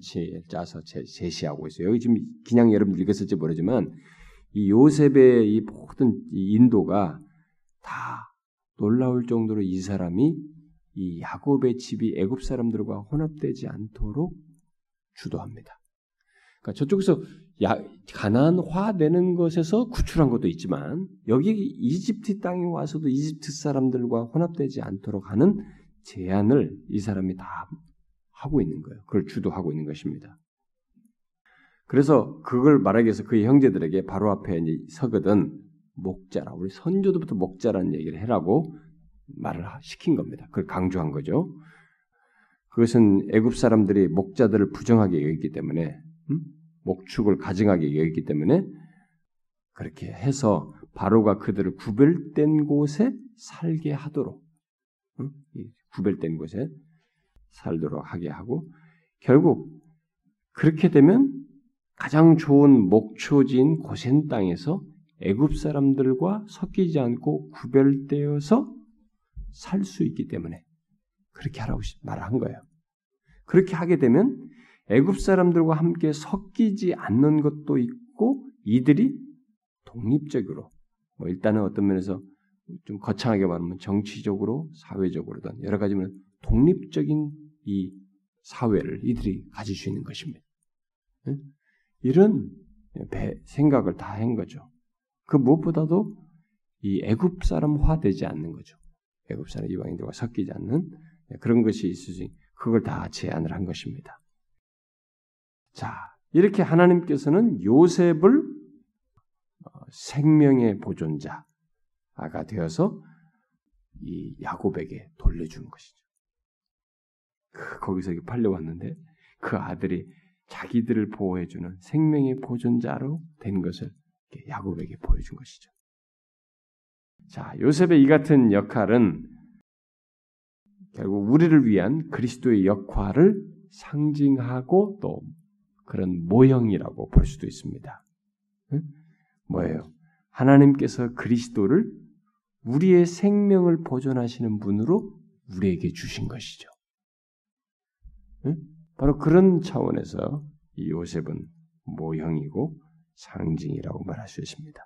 짜서 제시하고 있어요. 여기 지금 그냥 여러분 읽었을지 모르지만 이 요셉의 이 모든 인도가 다 놀라울 정도로 이 사람이 이 야곱의 집이 애굽 사람들과 혼합되지 않도록 주도합니다. 그러니까 저쪽에서 야, 가난화되는 것에서 구출한 것도 있지만 여기 이집트 땅에 와서도 이집트 사람들과 혼합되지 않도록 하는 제안을 이 사람이 다 하고 있는 거예요. 그걸 주도하고 있는 것입니다. 그래서 그걸 말하기 위해서 그의 형제들에게 바로 앞에 서거든 목자라 우리 선조들부터 목자라는 얘기를 해라고 말을 시킨 겁니다. 그걸 강조한 거죠. 그것은 애굽 사람들이 목자들을 부정하게 여기기 때문에 음? 목축을 가증하게 여겼기 때문에 그렇게 해서 바로가 그들을 구별된 곳에 살게 하도록 응? 구별된 곳에 살도록 하게 하고 결국 그렇게 되면 가장 좋은 목초지인 고센 땅에서 애굽 사람들과 섞이지 않고 구별되어서 살 수 있기 때문에 그렇게 하라고 말한 거예요. 그렇게 하게 되면 애굽 사람들과 함께 섞이지 않는 것도 있고 이들이 독립적으로 뭐 일단은 어떤 면에서 좀 거창하게 말하면 정치적으로 사회적으로 든 여러 가지 면 독립적인 이 사회를 이들이 가질 수 있는 것입니다. 이런 생각을 다 한 거죠. 그 무엇보다도 이 애굽 사람화되지 않는 거죠. 애굽 사람 이방인들과 섞이지 않는 그런 것이 있으니 그걸 다 제안을 한 것입니다. 자, 이렇게 하나님께서는 요셉을 어, 생명의 보존자가 되어서 이 야곱에게 돌려준 것이죠. 그 거기서 팔려왔는데 그 아들이 자기들을 보호해주는 생명의 보존자로 된 것을 야곱에게 보여준 것이죠. 자, 요셉의 이 같은 역할은 결국 우리를 위한 그리스도의 역할을 상징하고 또 그런 모형이라고 볼 수도 있습니다. 응? 뭐예요? 하나님께서 그리스도를 우리의 생명을 보존하시는 분으로 우리에게 주신 것이죠. 응? 바로 그런 차원에서 이 요셉은 모형이고 상징이라고 말할 수 있습니다.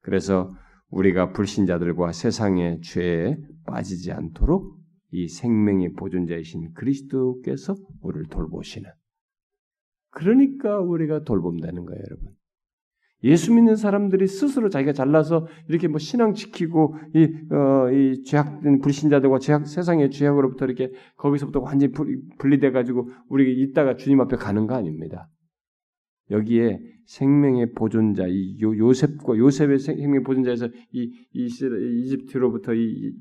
그래서 우리가 불신자들과 세상의 죄에 빠지지 않도록 이 생명의 보존자이신 그리스도께서 우리를 돌보시는 그러니까 우리가 돌봄되는 거예요, 여러분. 예수 믿는 사람들이 스스로 자기가 잘나서 이렇게 뭐 신앙 지키고 이, 어, 이 죄악 불신자들과 죄악 세상의 죄악으로부터 이렇게 거기서부터 완전히 분리돼 가지고 우리 있다가 주님 앞에 가는 거 아닙니다. 여기에 생명의 보존자 이 요, 셉과 요셉의 생명의 보존자에서 이, 이 이집트로부터 이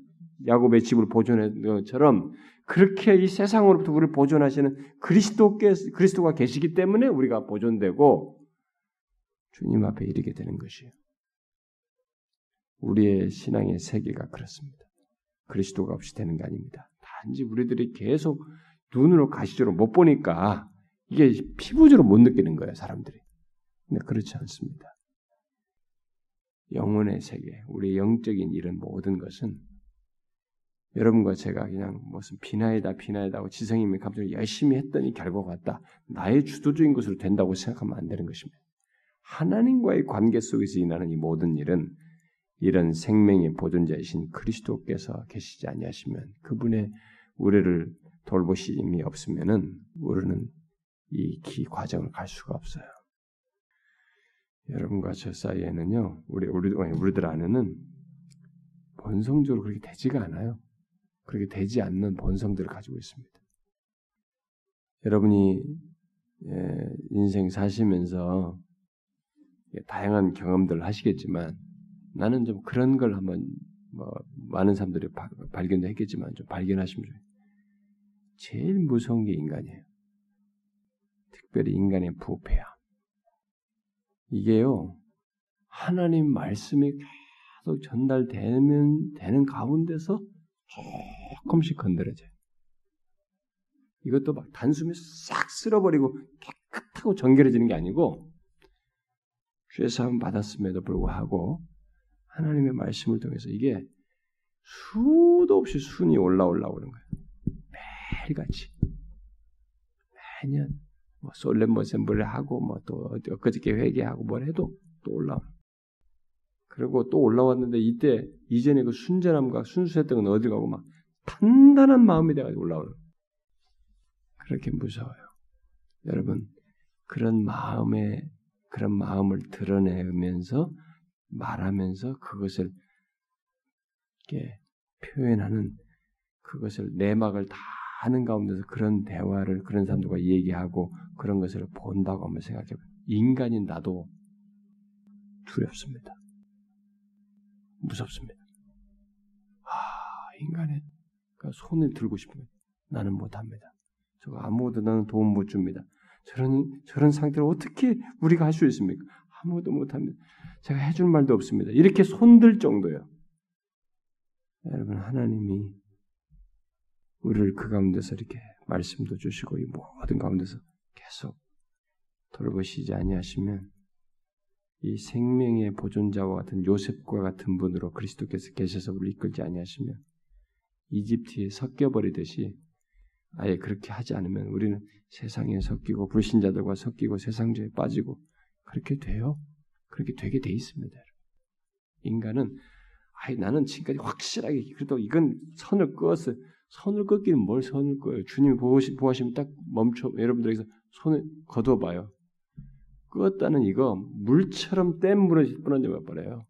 야곱의 집을 보존한 것처럼 그렇게 이 세상으로부터 우리를 보존하시는 그리스도께 그리스도가 계시기 때문에 우리가 보존되고 주님 앞에 이르게 되는 것이에요. 우리의 신앙의 세계가 그렇습니다. 그리스도가 없이 되는 게 아닙니다. 단지 우리들이 계속 눈으로 가시적으로 못 보니까 이게 피부적으로 못 느끼는 거예요, 사람들이. 근데 그렇지 않습니다. 영혼의 세계, 우리 영적인 이런 모든 것은 여러분과 제가 그냥 무슨 비나이다 비나이다 하고 지성이면 감정을 열심히 했더니 결과가 같다. 나의 주도적인 것으로 된다고 생각하면 안 되는 것입니다. 하나님과의 관계 속에서 일어나는 이 모든 일은 이런 생명의 보존자이신 그리스도께서 계시지 아니하시면 그분의 우리를 돌보심이 없으면은 우리는 이 기 과정을 갈 수가 없어요. 여러분과 저 사이에는요, 우리 우리 우리들 안에는 본성적으로 그렇게 되지가 않아요. 그렇게 되지 않는 본성들을 가지고 있습니다. 여러분이 예, 인생 사시면서 다양한 경험들을 하시겠지만 나는 좀 그런 걸 한번 뭐 많은 사람들이 바, 발견도 했겠지만 좀 발견하시면. 제일 무서운 게 인간이에요. 특별히 인간의 부패함. 이게요 하나님 말씀이 계속 전달되면 되는 가운데서 조금씩 건드려져요. 이것도 막 단숨에 싹 쓸어버리고 깨끗하고 정결해지는 게 아니고 죄사함 받았음에도 불구하고 하나님의 말씀을 통해서 이게 수도 없이 순이 올라올라오는 거예요. 매일같이 매년 뭐 솔렘 머셈블을 하고 뭐 또 엊그저께 회개하고 뭘 해도 또 올라오는 그리고 또 올라왔는데 이때 이전에 그 순전함과 순수했던 건 어디 가고 막 단단한 마음이 돼가지고 올라오는 그렇게 무서워요. 여러분 그런 마음에 그런 마음을 드러내면서 말하면서 그것을 이렇게 표현하는 그것을 내막을 다 하는 가운데서 그런 대화를 그런 사람들과 얘기하고 그런 것을 본다고 한번 생각해 봐요. 인간인 나도 두렵습니다. 무섭습니다. 아, 인간의 그러니까 손을 들고 싶으면 나는 못합니다. 저거 아무것도 나는 도움 못 줍니다. 저런 저런 상태로 어떻게 우리가 할 수 있습니까? 아무도 못합니다. 제가 해줄 말도 없습니다. 이렇게 손들 정도요. 여러분 하나님이 우리를 그 가운데서 이렇게 말씀도 주시고 이 모든 가운데서 계속 돌보시지 아니하시면 이 생명의 보존자와 같은 요셉과 같은 분으로 그리스도께서 계셔서 우리 이끌지 아니하시면 이집트에 섞여 버리듯이 아예 그렇게 하지 않으면 우리는 세상에 섞이고 불신자들과 섞이고 세상죄에 빠지고 그렇게 돼요. 그렇게 되게 돼 있습니다. 인간은 아예 나는 지금까지 확실하게 그래도 이건 선을 그었어. 선을 꺾기는 뭘 선을 꺼요? 주님이 보호하시면 딱 멈춰 여러분들에게서 손을 거둬봐요. 끄었다는 이거 물처럼 뗏 물을 뿌러져 버려요.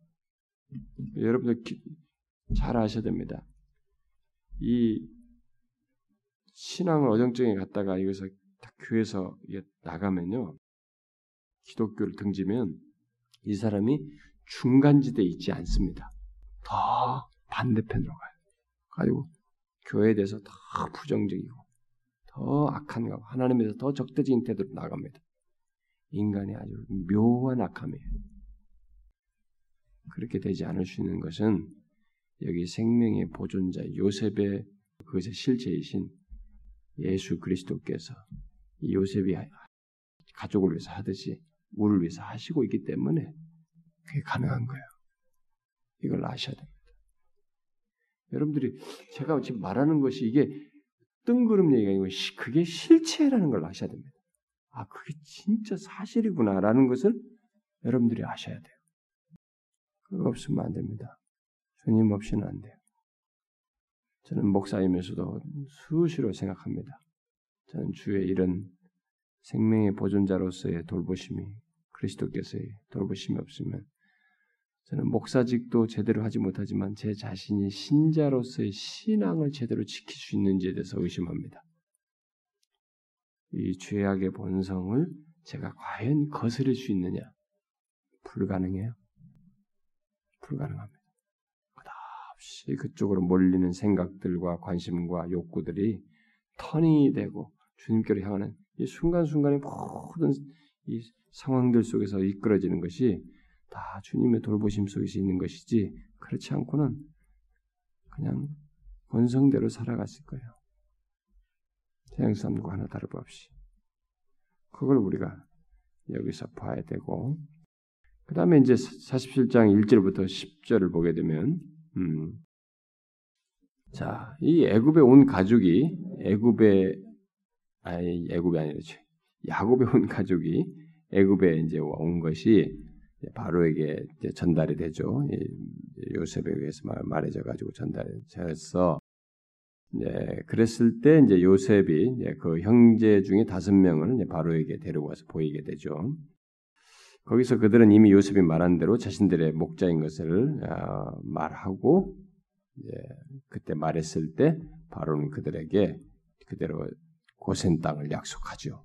여러분들 기, 잘 아셔야 됩니다. 이 신앙을 어정쩡히 갔다가 여기서 딱 교회에서 나가면요. 기독교를 등지면 이 사람이 중간지대에 있지 않습니다. 더 반대편으로 가요. 가지고 교회에 대해서 더 부정적이고 더 악한 거 하나님에서 더 적대적인 태도로 나갑니다. 인간이 아주 묘한 악함이에요. 그렇게 되지 않을 수 있는 것은 여기 생명의 보존자 요셉의 그것의 실체이신 예수 그리스도께서 요셉이 가족을 위해서 하듯이 우리를 위해서 하시고 있기 때문에 그게 가능한 거예요. 이걸 아셔야 됩니다. 여러분들이 제가 지금 말하는 것이 이게 뜬구름 얘기가 아니고 그게 실체라는 걸 아셔야 됩니다. 아, 그게 진짜 사실이구나라는 것을 여러분들이 아셔야 돼요. 그거 없으면 안 됩니다. 주님 없이는 안 돼요. 저는 목사이면서도 수시로 생각합니다. 저는 주의 이런 생명의 보존자로서의 돌보심이 그리스도께서의 돌보심이 없으면 저는 목사직도 제대로 하지 못하지만 제 자신이 신자로서의 신앙을 제대로 지킬 수 있는지에 대해서 의심합니다. 이 죄악의 본성을 제가 과연 거스릴 수 있느냐? 불가능해요. 불가능합니다. 끝없이 그쪽으로 몰리는 생각들과 관심과 욕구들이 턴이 되고 주님께로 향하는 이 순간순간의 모든 이 상황들 속에서 이끌어지는 것이 다 주님의 돌보심 속에서 있는 것이지 그렇지 않고는 그냥 본성대로 살아갔을 거예요. 사람과 하나 다름 없이. 그걸 우리가 여기서 봐야 되고. 그 다음에 이제 47장 1절부터 10절을 보게 되면 음, 자, 이 애굽에 온 가족이 애굽에 아니 애굽이 아니라 야곱에 온 가족이 애굽에 이제 온 것이 바로에게 전달이 되죠. 요셉에 의해서 말해져 가지고 전달돼서 네, 그랬을 때 이제 요셉이 이제 그 형제 중에 다섯 명을 바로에게 데려와서 보이게 되죠. 거기서 그들은 이미 요셉이 말한 대로 자신들의 목자인 것을 어, 말하고 이제 그때 말했을 때 바로는 그들에게 그대로 고센 땅을 약속하죠.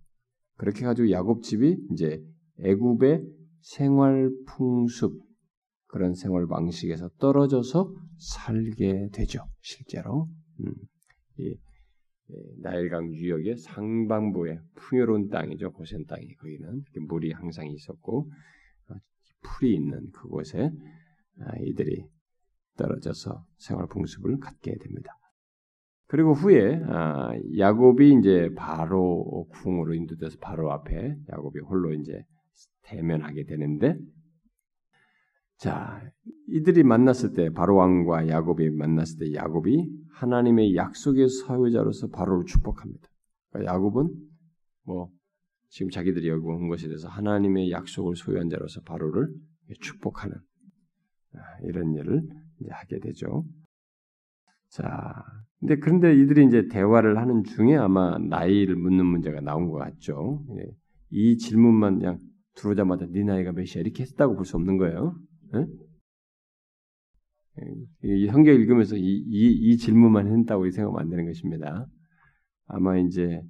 그렇게 가지고 야곱 집이 이제 애굽의 생활 풍습 그런 생활 방식에서 떨어져서 살게 되죠. 실제로 음, 이 나일강 유역의 상반부의 풍요로운 땅이죠. 고센 땅이 거기는 물이 항상 있었고 어, 풀이 있는 그곳에 아, 이들이 떨어져서 생활 풍습을 갖게 됩니다. 그리고 후에 아, 야곱이 이제 바로 궁으로 인도돼서 바로 앞에 야곱이 홀로 이제 대면하게 되는데 자 이들이 만났을 때 바로 왕과 야곱이 만났을 때 야곱이 하나님의 약속의 사회자로서 바로를 축복합니다. 그러니까 야곱은 뭐 지금 자기들이 여기 온 것에 대해서 하나님의 약속을 소유한 자로서 바로를 축복하는 아, 이런 일을 하게 되죠. 자, 근데 그런데 이들이 이제 대화를 하는 중에 아마 나이를 묻는 문제가 나온 것 같죠. 예. 이 질문만 그냥 들어오자마자 네 나이가 몇이야 이렇게 했다고 볼 수 없는 거예요. 예? 이 성경 읽으면서 이, 이, 이 질문만 했다고 생각하면 안 되는 것입니다. 아마 이제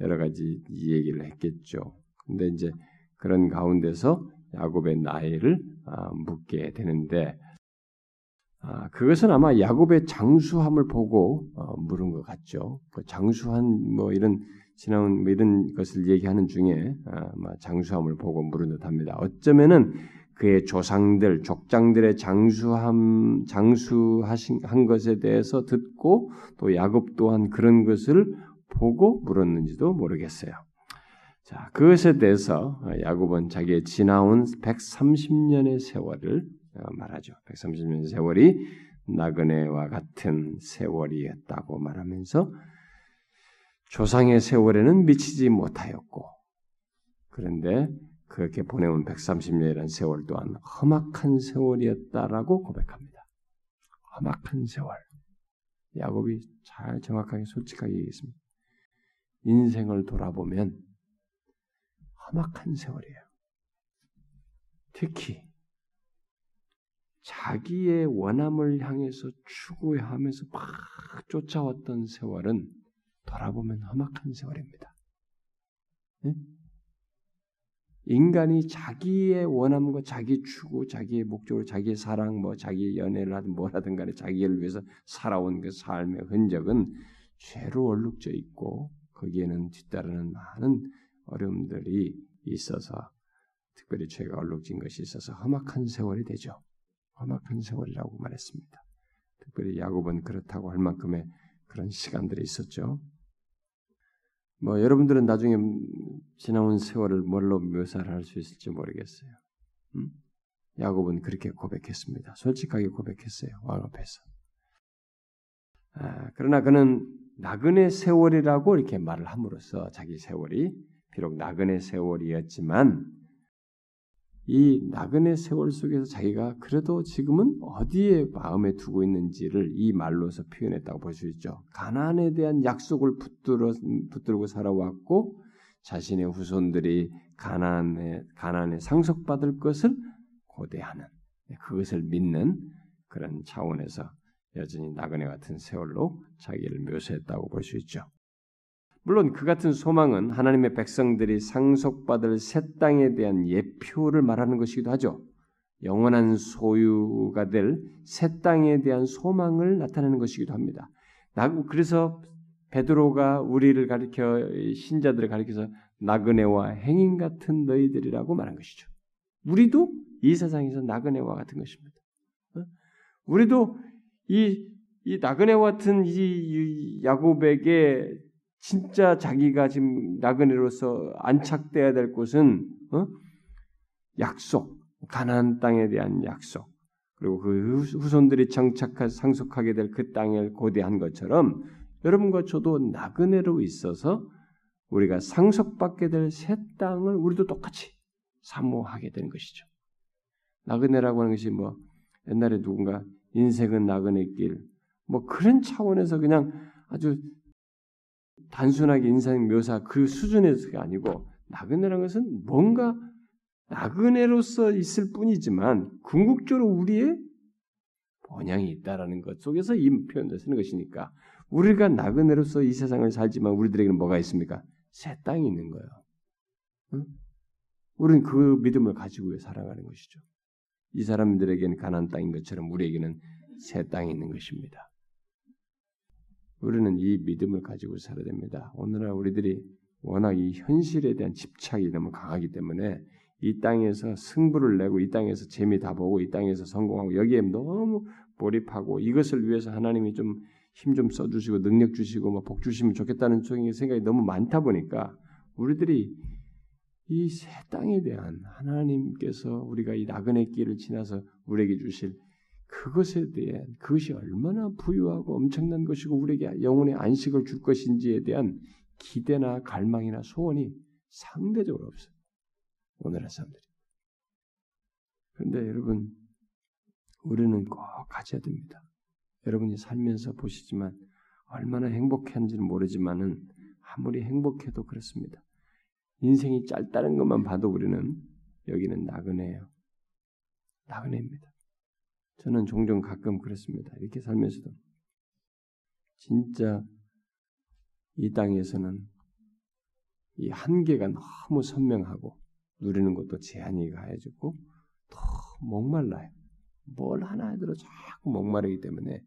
여러 가지 이 얘기를 했겠죠. 근데 이제 그런 가운데서 야곱의 나이를 아, 묻게 되는데 아, 그것은 아마 야곱의 장수함을 보고 어, 물은 것 같죠. 그 장수한 뭐 이런 지나온 뭐 이런 것을 얘기하는 중에 아마 장수함을 보고 물은 듯합니다. 어쩌면은 그의 조상들, 족장들의 장수함, 장수하신 한 것에 대해서 듣고 또 야곱 또한 그런 것을 보고 물었는지도 모르겠어요. 자, 그것에 대해서 야곱은 자기의 지나온 130년의 세월을 어, 말하죠. 130년 세월이 나그네와 같은 세월이었다고 말하면서 조상의 세월에는 미치지 못하였고 그런데 그렇게 보내온 130년이라는 세월 또한 험악한 세월이었다라고 고백합니다. 험악한 세월. 야곱이 잘 정확하게 솔직하게 얘기했습니다. 인생을 돌아보면 험악한 세월이에요. 특히 자기의 원함을 향해서 추구하면서 막 쫓아왔던 세월은 돌아보면 험악한 세월입니다. 네? 인간이 자기의 원함과 자기 추구, 자기의 목적으로 자기의 사랑, 뭐 자기의 연애를 하든 뭐라든 간에 자기를 위해서 살아온 그 삶의 흔적은 죄로 얼룩져 있고 거기에는 뒤따르는 많은 어려움들이 있어서 특별히 죄가 얼룩진 것이 있어서 험악한 세월이 되죠. 험악한 세월이라고 말했습니다. 특별히 야곱은 그렇다고 할 만큼의 그런 시간들이 있었죠. 뭐 여러분들은 나중에 지나온 세월을 뭘로 묘사를 할 수 있을지 모르겠어요. 음? 야곱은 그렇게 고백했습니다. 솔직하게 고백했어요. 왕 앞에서. 아, 그러나 그는 나그네 세월이라고 이렇게 말을 함으로써 자기 세월이 비록 나그네 세월이었지만 이 나그네 세월 속에서 자기가 그래도 지금은 어디에 마음에 두고 있는지를 이 말로서 표현했다고 볼 수 있죠. 가난에 대한 약속을 붙들어 붙들고 살아왔고 자신의 후손들이 가난에 가난에 상속받을 것을 고대하는 그것을 믿는 그런 차원에서 여전히 나그네 같은 세월로 자기를 묘사했다고 볼 수 있죠. 물론 그 같은 소망은 하나님의 백성들이 상속받을 새 땅에 대한 예표를 말하는 것이기도 하죠. 영원한 소유가 될 새 땅에 대한 소망을 나타내는 것이기도 합니다. 그래서 베드로가 우리를 가리켜 신자들을 가리켜서 나그네와 행인 같은 너희들이라고 말한 것이죠. 우리도 이 세상에서 나그네와 같은 것입니다. 어? 우리도 이, 이 나그네와 같은 이 야곱에게 진짜 자기가 지금 나그네로서 안착돼야 될 곳은 어? 약속, 가나안 땅에 대한 약속, 그리고 그 후손들이 정착하 상속하게 될 그 땅을 고대한 것처럼 여러분과 저도 나그네로 있어서 우리가 상속받게 될 새 땅을 우리도 똑같이 사모하게 되는 것이죠. 나그네라고 하는 것이 뭐 옛날에 누군가 인생은 나그네 길, 뭐 그런 차원에서 그냥 아주 단순하게 인생 묘사 그 수준에서가 아니고 나그네라는 것은 뭔가 나그네로서 있을 뿐이지만 궁극적으로 우리의 본향이 있다라는 것 속에서 이 표현을 쓰는 것이니까 우리가 나그네로서 이 세상을 살지만 우리들에게는 뭐가 있습니까? 새 땅이 있는 거예요. 응? 우리는 그 믿음을 가지고 살아가는 것이죠. 이 사람들에게는 가난 땅인 것처럼 우리에게는 새 땅이 있는 것입니다. 우리는 이 믿음을 가지고 살아야 됩니다. 오늘날 우리들이 워낙 이 현실에 대한 집착이 너무 강하기 때문에 이 땅에서 승부를 내고 이 땅에서 재미 다 보고 이 땅에서 성공하고 여기에 너무 몰입하고 이것을 위해서 하나님이 좀 힘 좀 써주시고 능력 주시고 뭐복 주시면 좋겠다는 생각이 너무 많다 보니까 우리들이 이 새 땅에 대한 하나님께서 우리가 이 나그네 길을 지나서 우리에게 주실 그것에 대한 그것이 얼마나 부유하고 엄청난 것이고 우리에게 영혼의 안식을 줄 것인지에 대한 기대나 갈망이나 소원이 상대적으로 없어요. 오늘의 사람들이. 그런데 여러분, 우리는 꼭 가져야 됩니다. 여러분이 살면서 보시지만 얼마나 행복한지는 모르지만은 아무리 행복해도 그렇습니다. 인생이 짧다는 것만 봐도 우리는 여기는 나그네예요. 나그네입니다. 저는 종종 가끔 그렇습니다. 이렇게 살면서도 진짜 이 땅에서는 이 한계가 너무 선명하고 누리는 것도 제한이 가해지고 더 목말라요. 뭘 하나 해도 자꾸 목마르기 때문에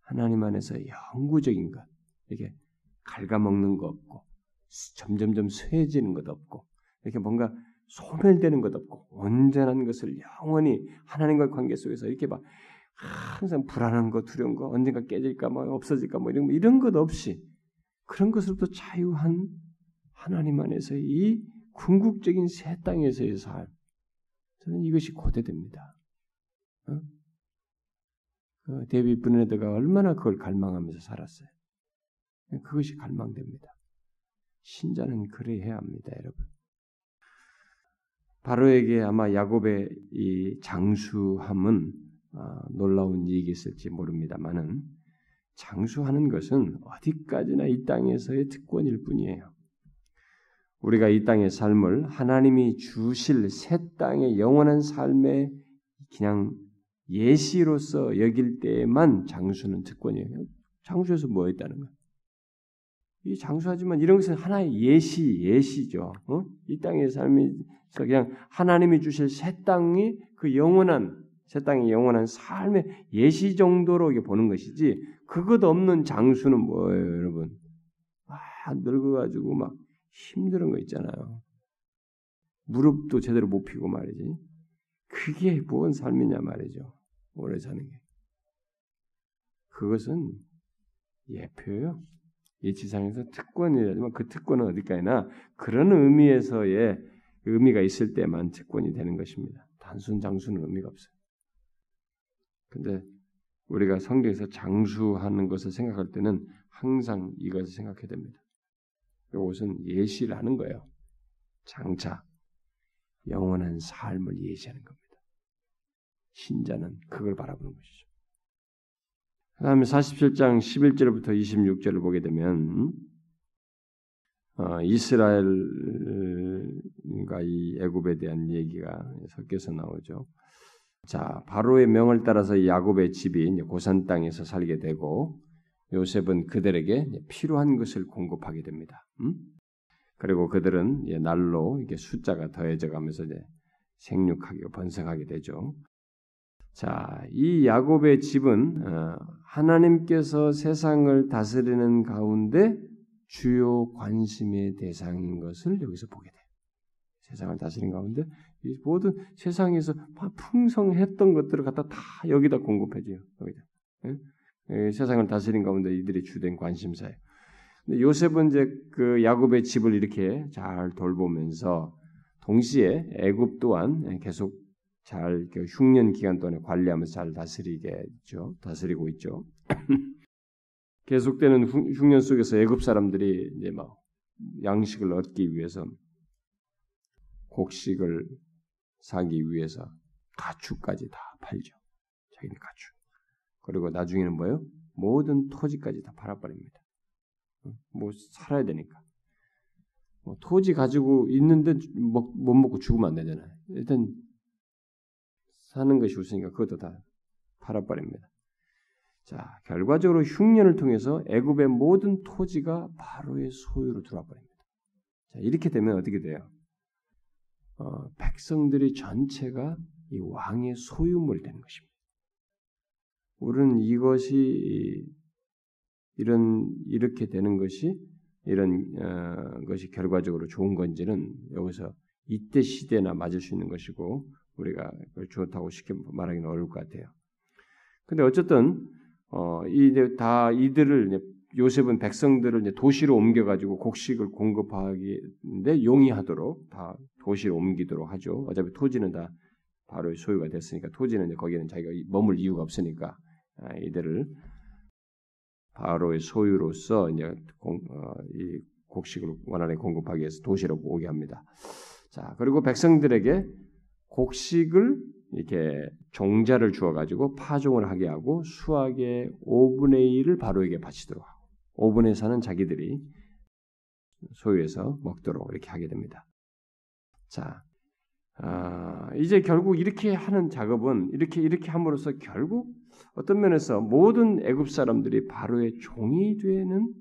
하나님 안에서 영구적인 것 이렇게 갉아먹는 거 없고 점점점 쇠해지는 것 없고 이렇게 뭔가 소멸되는 것 없고 온전한 것을 영원히 하나님과의 관계 속에서 이렇게 막 항상 불안한 거 두려운 거 언젠가 깨질까 뭐 없어질까 뭐 이런 이런 것 없이 그런 것으로부터 자유한 하나님 안에서 이 궁극적인 새 땅에서의 삶 저는 이것이 고대됩니다. 어? 그 데비 브네드가 얼마나 그걸 갈망하면서 살았어요. 그것이 갈망됩니다. 신자는 그래야 합니다, 여러분. 바로에게 아마 야곱의 이 장수함은 어, 놀라운 이익이 있을지 모릅니다만은 장수하는 것은 어디까지나 이 땅에서의 특권일 뿐이에요. 우리가 이 땅의 삶을 하나님이 주실 새 땅의 영원한 삶의 그냥 예시로서 여길 때만 장수는 특권이에요. 장수에서 뭐 있다는 거야? 이 장수하지만 이런 것은 하나의 예시, 예시죠. 어? 이 땅의 삶이 그냥 하나님이 주실 새 땅이 그 영원한 새 땅의 영원한 삶의 예시 정도로 보는 것이지 그것 없는 장수는 뭐예요, 여러분? 아, 늙어가지고 막 힘든 거 있잖아요. 무릎도 제대로 못 피고 말이지. 그게 무슨 삶이냐 말이죠. 오래 사는 게. 그것은 예표요. 이 지상에서 특권이라지만 그 특권은 어디까지나 그런 의미에서의 의미가 있을 때만 특권이 되는 것입니다. 단순 장수는 의미가 없어요. 근데 우리가 성경에서 장수하는 것을 생각할 때는 항상 이것을 생각해야 됩니다. 이것은 예시라는 거예요. 장차 영원한 삶을 예시하는 겁니다. 신자는 그걸 바라보는 것이죠. 그 다음에 47장 11절부터 26절을 보게 되면 어, 이스라엘과 이 애굽에 대한 얘기가 섞여서 나오죠. 자, 바로의 명을 따라서 야곱의 집이 고산 땅에서 살게 되고 요셉은 그들에게 필요한 것을 공급하게 됩니다. 음? 그리고 그들은 날로 숫자가 더해져 가면서 이제 생육하게 번성하게 되죠. 자, 이 야곱의 집은 어, 하나님께서 세상을 다스리는 가운데 주요 관심의 대상인 것을 여기서 보게 돼요. 세상을 다스리는 가운데 모든 세상에서 풍성했던 것들을 갖다 다 여기다 공급해줘요. 여기다. 예? 예, 세상을 다스린 가운데 이들이 주된 관심사예요. 근데 요셉은 이제 그 야곱의 집을 이렇게 잘 돌보면서 동시에 애굽 또한 계속 잘 흉년 기간 동안에 관리하면서 잘 다스리게 있죠. 다스리고 있죠. 계속되는 흉년 속에서 애굽 사람들이 이제 막 양식을 얻기 위해서 곡식을 사기 위해서 가축까지 다 팔죠. 자기네 가축. 그리고 나중에는 뭐예요? 모든 토지까지 다 팔아버립니다. 뭐 살아야 되니까. 뭐 토지 가지고 있는데 못, 못 먹고 죽으면 안 되잖아요. 일단 사는 것이 우선이니까 그것도 다 팔아버립니다. 자, 결과적으로 흉년을 통해서 애굽의 모든 토지가 바로의 소유로 들어와 버립니다. 자, 이렇게 되면 어떻게 돼요? 어, 백성들이 전체가 이 왕의 소유물이 되는 것입니다. 우리는 이것이 이런 이렇게 되는 것이 이런 어, 것이 결과적으로 좋은 건지는 여기서 이때 시대나 맞을 수 있는 것이고 우리가 좋다고 쉽게 말하기는 어려울 것 같아요. 근데 어쨌든 어, 이다 이들을 요셉은 백성들을 도시로 옮겨가지고 곡식을 공급하기인데 용이하도록 다 도시로 옮기도록 하죠. 어차피 토지는 다 바로 소유가 됐으니까 토지는 거기는 자기가 머물 이유가 없으니까 아, 이들을 바로의 소유로서 이제 공, 어, 이 곡식을 원활하게 공급하기 위해서 도시로 오게 합니다. 자 그리고 백성들에게 곡식을 이렇게 종자를 주어 가지고 파종을 하게 하고 수확의 5분의 1을 바로에게 바치도록 하고 5분의 4는 자기들이 소유해서 먹도록 이렇게 하게 됩니다. 자, 아, 이제 결국 이렇게 하는 작업은 이렇게 이렇게 함으로써 결국 어떤 면에서 모든 애굽 사람들이 바로의 종이 되는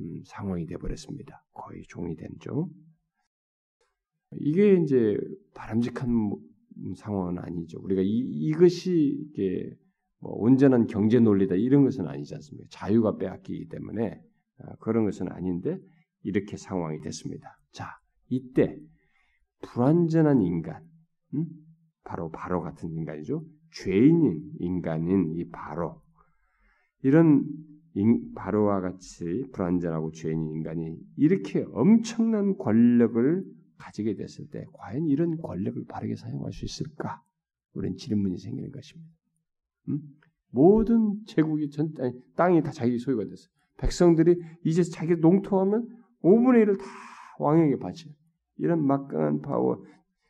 음, 상황이 되어버렸습니다. 거의 종이 된죠. 이게 이제 바람직한 상황은 아니죠. 우리가 이, 이것이 이게 뭐 온전한 경제 논리다 이런 것은 아니지 않습니까? 자유가 빼앗기기 때문에 아, 그런 것은 아닌데 이렇게 상황이 됐습니다. 자, 이때 불완전한 인간, 음? 바로 바로 같은 인간이죠. 죄인인 인간인 이 바로 이런 인, 바로와 같이 불완전하고 죄인인 인간이 이렇게 엄청난 권력을 가지게 됐을 때 과연 이런 권력을 바르게 사용할 수 있을까? 우리는 질문이 생기는 것입니다. 음? 모든 제국이 전 땅이 다 자기 소유가 됐어요. 백성들이 이제 자기 농토하면 5분의 1을 다 왕에게 바쳐요. 이런 막강한 파워,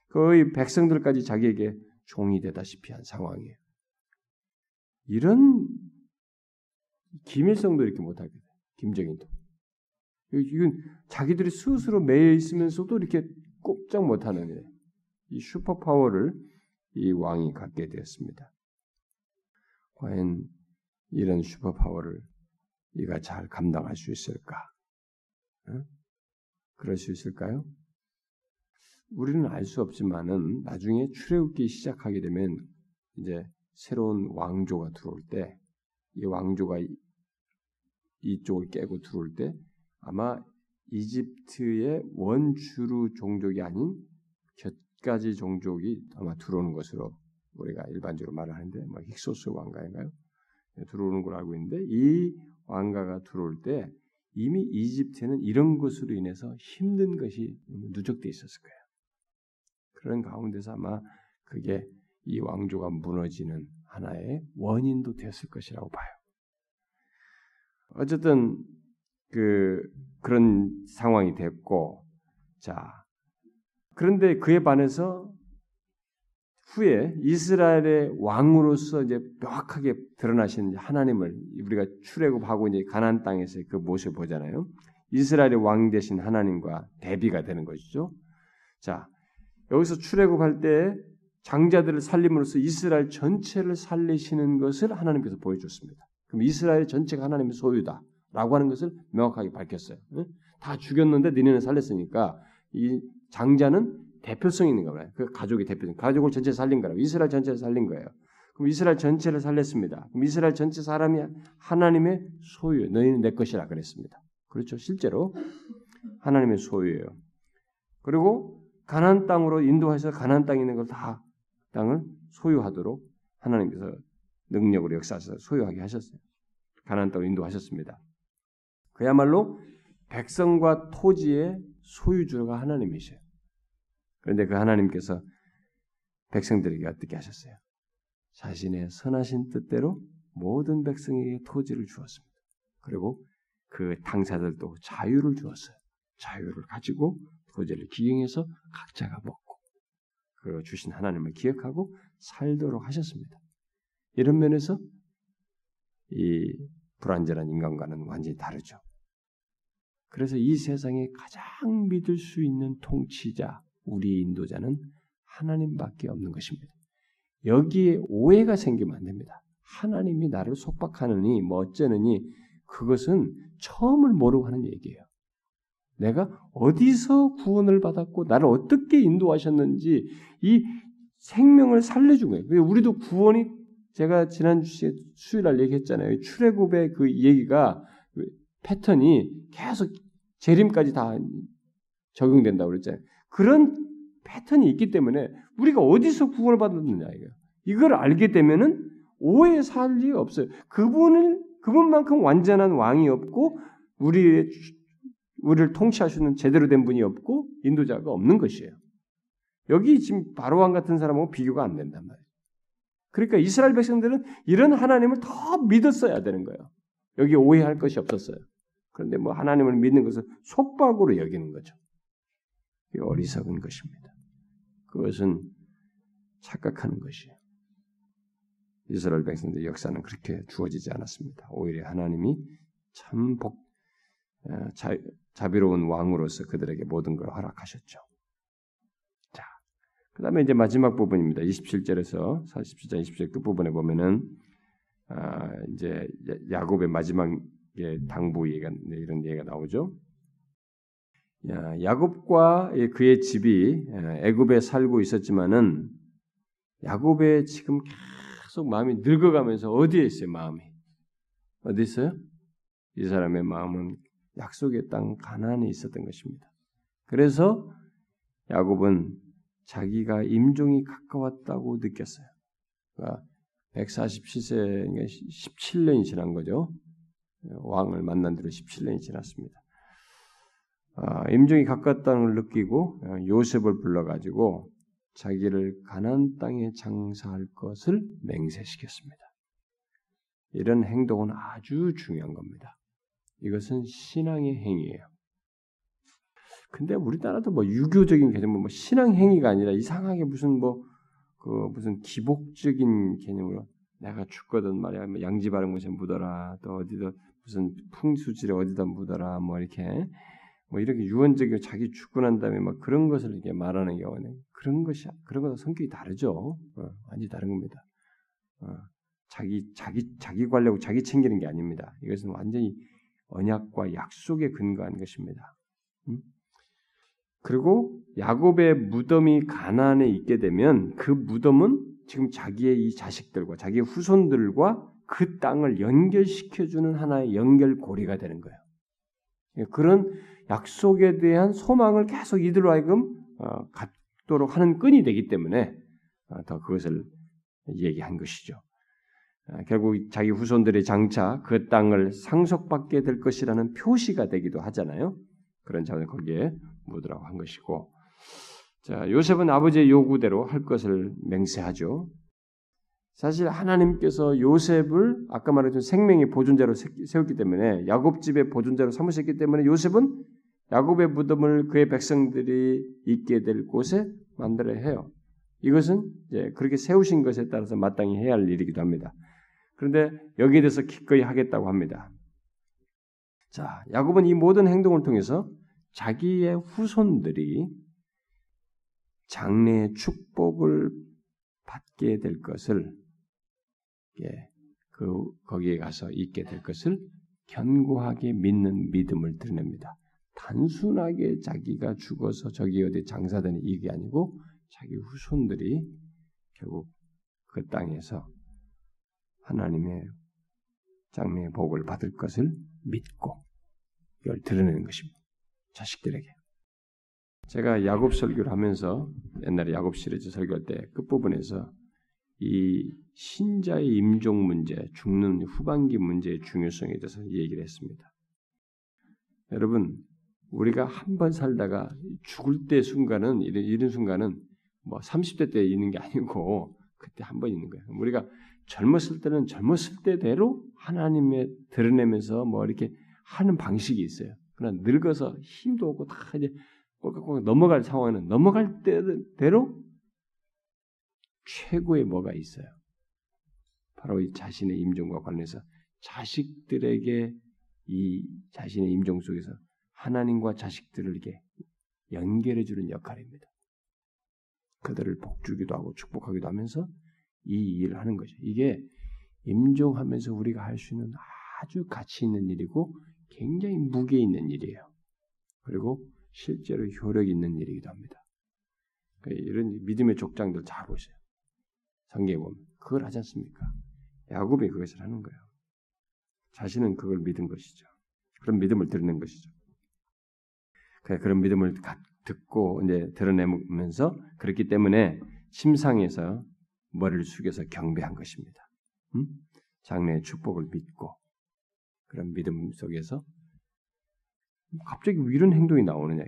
거의 백성들까지 자기에게 종이 되다시피 한 상황이에요. 이런 김일성도 이렇게 못하게 돼. 김정인도. 이건 자기들이 스스로 매여 있으면서도 이렇게 꼼짝 못하는 이 super power를 이 왕이 갖게 되었습니다. 과연 이런 super power를 이가 잘 감당할 수 있을까? 어? 그럴 수 있을까요? 우리는 알 수 없지만은 나중에 출애굽기 시작하게 되면 이제 새로운 왕조가 들어올 때 이 왕조가 이쪽을 깨고 들어올 때 아마 이집트의 원주루 종족이 아닌 곁가지 종족이 아마 들어오는 것으로 우리가 일반적으로 말을 하는데 뭐 힉소스 왕가인가요? 네, 들어오는 걸 알고 있는데 이 왕가가 들어올 때 이미 이집트는 이런 것으로 인해서 힘든 것이 누적돼 있었을 거예요. 그런 가운데서 아마 그게 이 왕조가 무너지는 하나의 원인도 됐을 것이라고 봐요. 어쨌든 그 그런 상황이 됐고 자 그런데 그에 반해서 후에 이스라엘의 왕으로서 이제 명확하게 드러나신 하나님을 우리가 출애굽하고 이제 가나안 땅에서 그 모습을 보잖아요. 이스라엘의 왕 대신 하나님과 대비가 되는 것이죠. 자, 여기서 출애굽할 때 장자들을 살림으로써 이스라엘 전체를 살리시는 것을 하나님께서 보여줬습니다. 그럼 이스라엘 전체가 하나님의 소유다 라고 하는 것을 명확하게 밝혔어요. 다 죽였는데 니네는 살렸으니까 이 장자는 대표성 있는 거예요. 그 가족의 대표성. 가족을 전체 살린 거라고. 이스라엘 전체를 살린 거예요. 그럼 이스라엘 전체를 살렸습니다. 그럼 이스라엘 전체 사람이 하나님의 소유, 너희는 내 것이라 그랬습니다. 그렇죠. 실제로 하나님의 소유예요. 그리고 가나안 땅으로 인도해서 가나안 땅에 있는 걸 다 땅을 소유하도록 하나님께서 능력으로 역사하셔서 소유하게 하셨어요. 가나안 땅으로 인도하셨습니다. 그야말로 백성과 토지의 소유주가 하나님이셔요. 그런데 그 하나님께서 백성들에게 어떻게 하셨어요? 자신의 선하신 뜻대로 모든 백성에게 토지를 주었습니다. 그리고 그 당사들도 자유를 주었어요. 자유를 가지고 토지를 기경해서 각자가 먹고 그 주신 하나님을 기억하고 살도록 하셨습니다. 이런 면에서 이 불완전한 인간과는 완전히 다르죠. 그래서 이 세상에 가장 믿을 수 있는 통치자, 우리 인도자는 하나님밖에 없는 것입니다. 여기에 오해가 생기면 안 됩니다. 하나님이 나를 속박하느니 뭐 어쩌느니 그것은 처음을 모르고 하는 얘기예요. 내가 어디서 구원을 받았고 나를 어떻게 인도하셨는지 이 생명을 살려준 거예요. 우리도 구원이 제가 지난 수요일 날 얘기했잖아요. 출애굽의 그 얘기가 그 패턴이 계속 재림까지 다 적용된다고 그랬잖아요. 그런 패턴이 있기 때문에 우리가 어디서 구원을 받았느냐 이거. 이걸 알게 되면은 오해 살 리가 없어요. 그분을 그분만큼 완전한 왕이 없고 우리의 우리를 통치하시는 제대로 된 분이 없고 인도자가 없는 것이에요. 여기 지금 바로왕 같은 사람하고 비교가 안 된단 말이에요. 그러니까 이스라엘 백성들은 이런 하나님을 더 믿었어야 되는 거예요. 여기 오해할 것이 없었어요. 그런데 뭐 하나님을 믿는 것을 속박으로 여기는 거죠. 어리석은 것입니다. 그것은 착각하는 것이에요. 이스라엘 백성들 역사는 그렇게 주어지지 않았습니다. 오히려 하나님이 참 복, 어, 자, 자비로운 왕으로서 그들에게 모든 걸 허락하셨죠. 자, 그 다음에 이제 마지막 부분입니다. 27절에서 47장 27절 끝부분에 보면은, 아, 이제 야곱의 마지막 당부 얘기가, 이런 얘기가 나오죠. 야곱과 그의 집이 애굽에 살고 있었지만은 야곱의 지금 계속 마음이 늙어가면서 어디에 있어요, 마음이? 어디 있어요? 이 사람의 마음은 약속의 땅 가나안에 있었던 것입니다. 그래서 야곱은 자기가 임종이 가까웠다고 느꼈어요. 그러니까 147세, 17년이 지난 거죠. 왕을 만난 뒤로 17년이 지났습니다. 아, 임종이 가깝다는 걸 느끼고 어, 요셉을 불러가지고 자기를 가난 땅에 장사할 것을 맹세시켰습니다. 이런 행동은 아주 중요한 겁니다. 이것은 신앙의 행위예요. 근데 우리나라도 뭐 유교적인 개념은 뭐 신앙 행위가 아니라 이상하게 무슨 뭐 그 무슨 기복적인 개념으로 내가 죽거든 말이야 뭐 양지 바른 곳에 묻어라 또 어디다 무슨 풍수지에 어디다 묻어라 뭐 이렇게 뭐 이렇게 유언적이고 자기 난 다음에 막 그런 것을 이렇게 말하는 경우는 그런 것이 그런 것과 성격이 다르죠. 어, 완전히 다른 겁니다. 어, 자기 자기 자기 관리하고 자기 챙기는 게 아닙니다. 이것은 완전히 언약과 약속에 근거한 것입니다. 음? 그리고 야곱의 무덤이 가나안에 있게 되면 그 무덤은 지금 자기의 이 자식들과 자기의 후손들과 그 땅을 연결시켜주는 하나의 연결고리가 되는 거예요. 예, 그런 약속에 대한 소망을 계속 이들로 하여금 어, 갖도록 하는 끈이 되기 때문에 어, 더 그것을 얘기한 것이죠. 어, 결국 자기 후손들의 장차 그 땅을 상속받게 될 것이라는 표시가 되기도 하잖아요. 그런 점을 거기에 묻으라고 한 것이고, 자 요셉은 아버지의 요구대로 할 것을 맹세하죠. 사실 하나님께서 요셉을 아까 말했던 생명의 보존자로 세웠기 때문에 야곱 집의 보존자로 삼으셨기 때문에 요셉은 야곱의 무덤을 그의 백성들이 있게 될 곳에 만들어야 해요. 이것은 이제 그렇게 세우신 것에 따라서 마땅히 해야 할 일이기도 합니다. 그런데 여기에 대해서 기꺼이 하겠다고 합니다. 자, 야곱은 이 모든 행동을 통해서 자기의 후손들이 장래의 축복을 받게 될 것을 예, 그 거기에 가서 있게 될 것을 견고하게 믿는 믿음을 드러냅니다. 단순하게 자기가 죽어서 저기 어디 장사되는 이게 아니고 자기 후손들이 결국 그 땅에서 하나님의 장래의 복을 받을 것을 믿고 이걸 드러내는 것입니다. 자식들에게. 제가 야곱 설교를 하면서 옛날에 야곱 시리즈 설교할 때 끝부분에서 이 신자의 임종 문제, 죽는 후반기 문제의 중요성에 대해서 얘기를 했습니다. 여러분, 우리가 한 번 살다가 죽을 때 순간은 이런, 이런 순간은 뭐 30대 때 있는 게 아니고 그때 한 번 있는 거예요. 우리가 젊었을 때는 젊었을 때대로 하나님의 드러내면서 뭐 이렇게 하는 방식이 있어요. 그러나 늙어서 힘도 없고 다 이제 꼴깍꼴깍 넘어갈 상황에는 넘어갈 때대로 최고의 뭐가 있어요. 바로 이 자신의 임종과 관련해서 자식들에게 이 자신의 임종 속에서 하나님과 자식들을 이렇게 연결해 주는 역할입니다. 그들을 복주기도 하고 축복하기도 하면서 이 일을 하는 거죠. 이게 임종하면서 우리가 할 수 있는 아주 가치 있는 일이고 굉장히 무게 있는 일이에요. 그리고 실제로 효력 있는 일이기도 합니다. 그러니까 이런 믿음의 족장들 잘 보세요. 성경에 보면 그걸 하지 않습니까? 야곱이 그것을 하는 거예요. 자신은 그걸 믿은 것이죠. 그런 믿음을 드러낸 것이죠. 그런 믿음을 듣고 이제 드러내면서 그렇기 때문에 침상에서 머리를 숙여서 경배한 것입니다. 음? 장래의 축복을 믿고 그런 믿음 속에서 갑자기 이런 행동이 나오느냐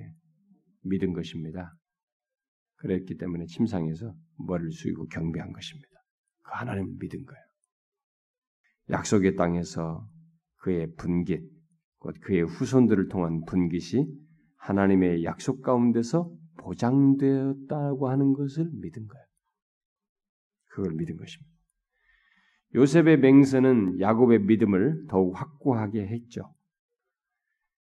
믿은 것입니다. 그랬기 때문에 침상에서 머리를 숙이고 경배한 것입니다. 그 하나님을 믿은 거예요. 약속의 땅에서 그의 분깃, 곧 그의 후손들을 통한 분깃이 하나님의 약속 가운데서 보장되었다고 하는 것을 믿은 거예요. 그걸 믿은 것입니다. 요셉의 맹세는 야곱의 믿음을 더욱 확고하게 했죠.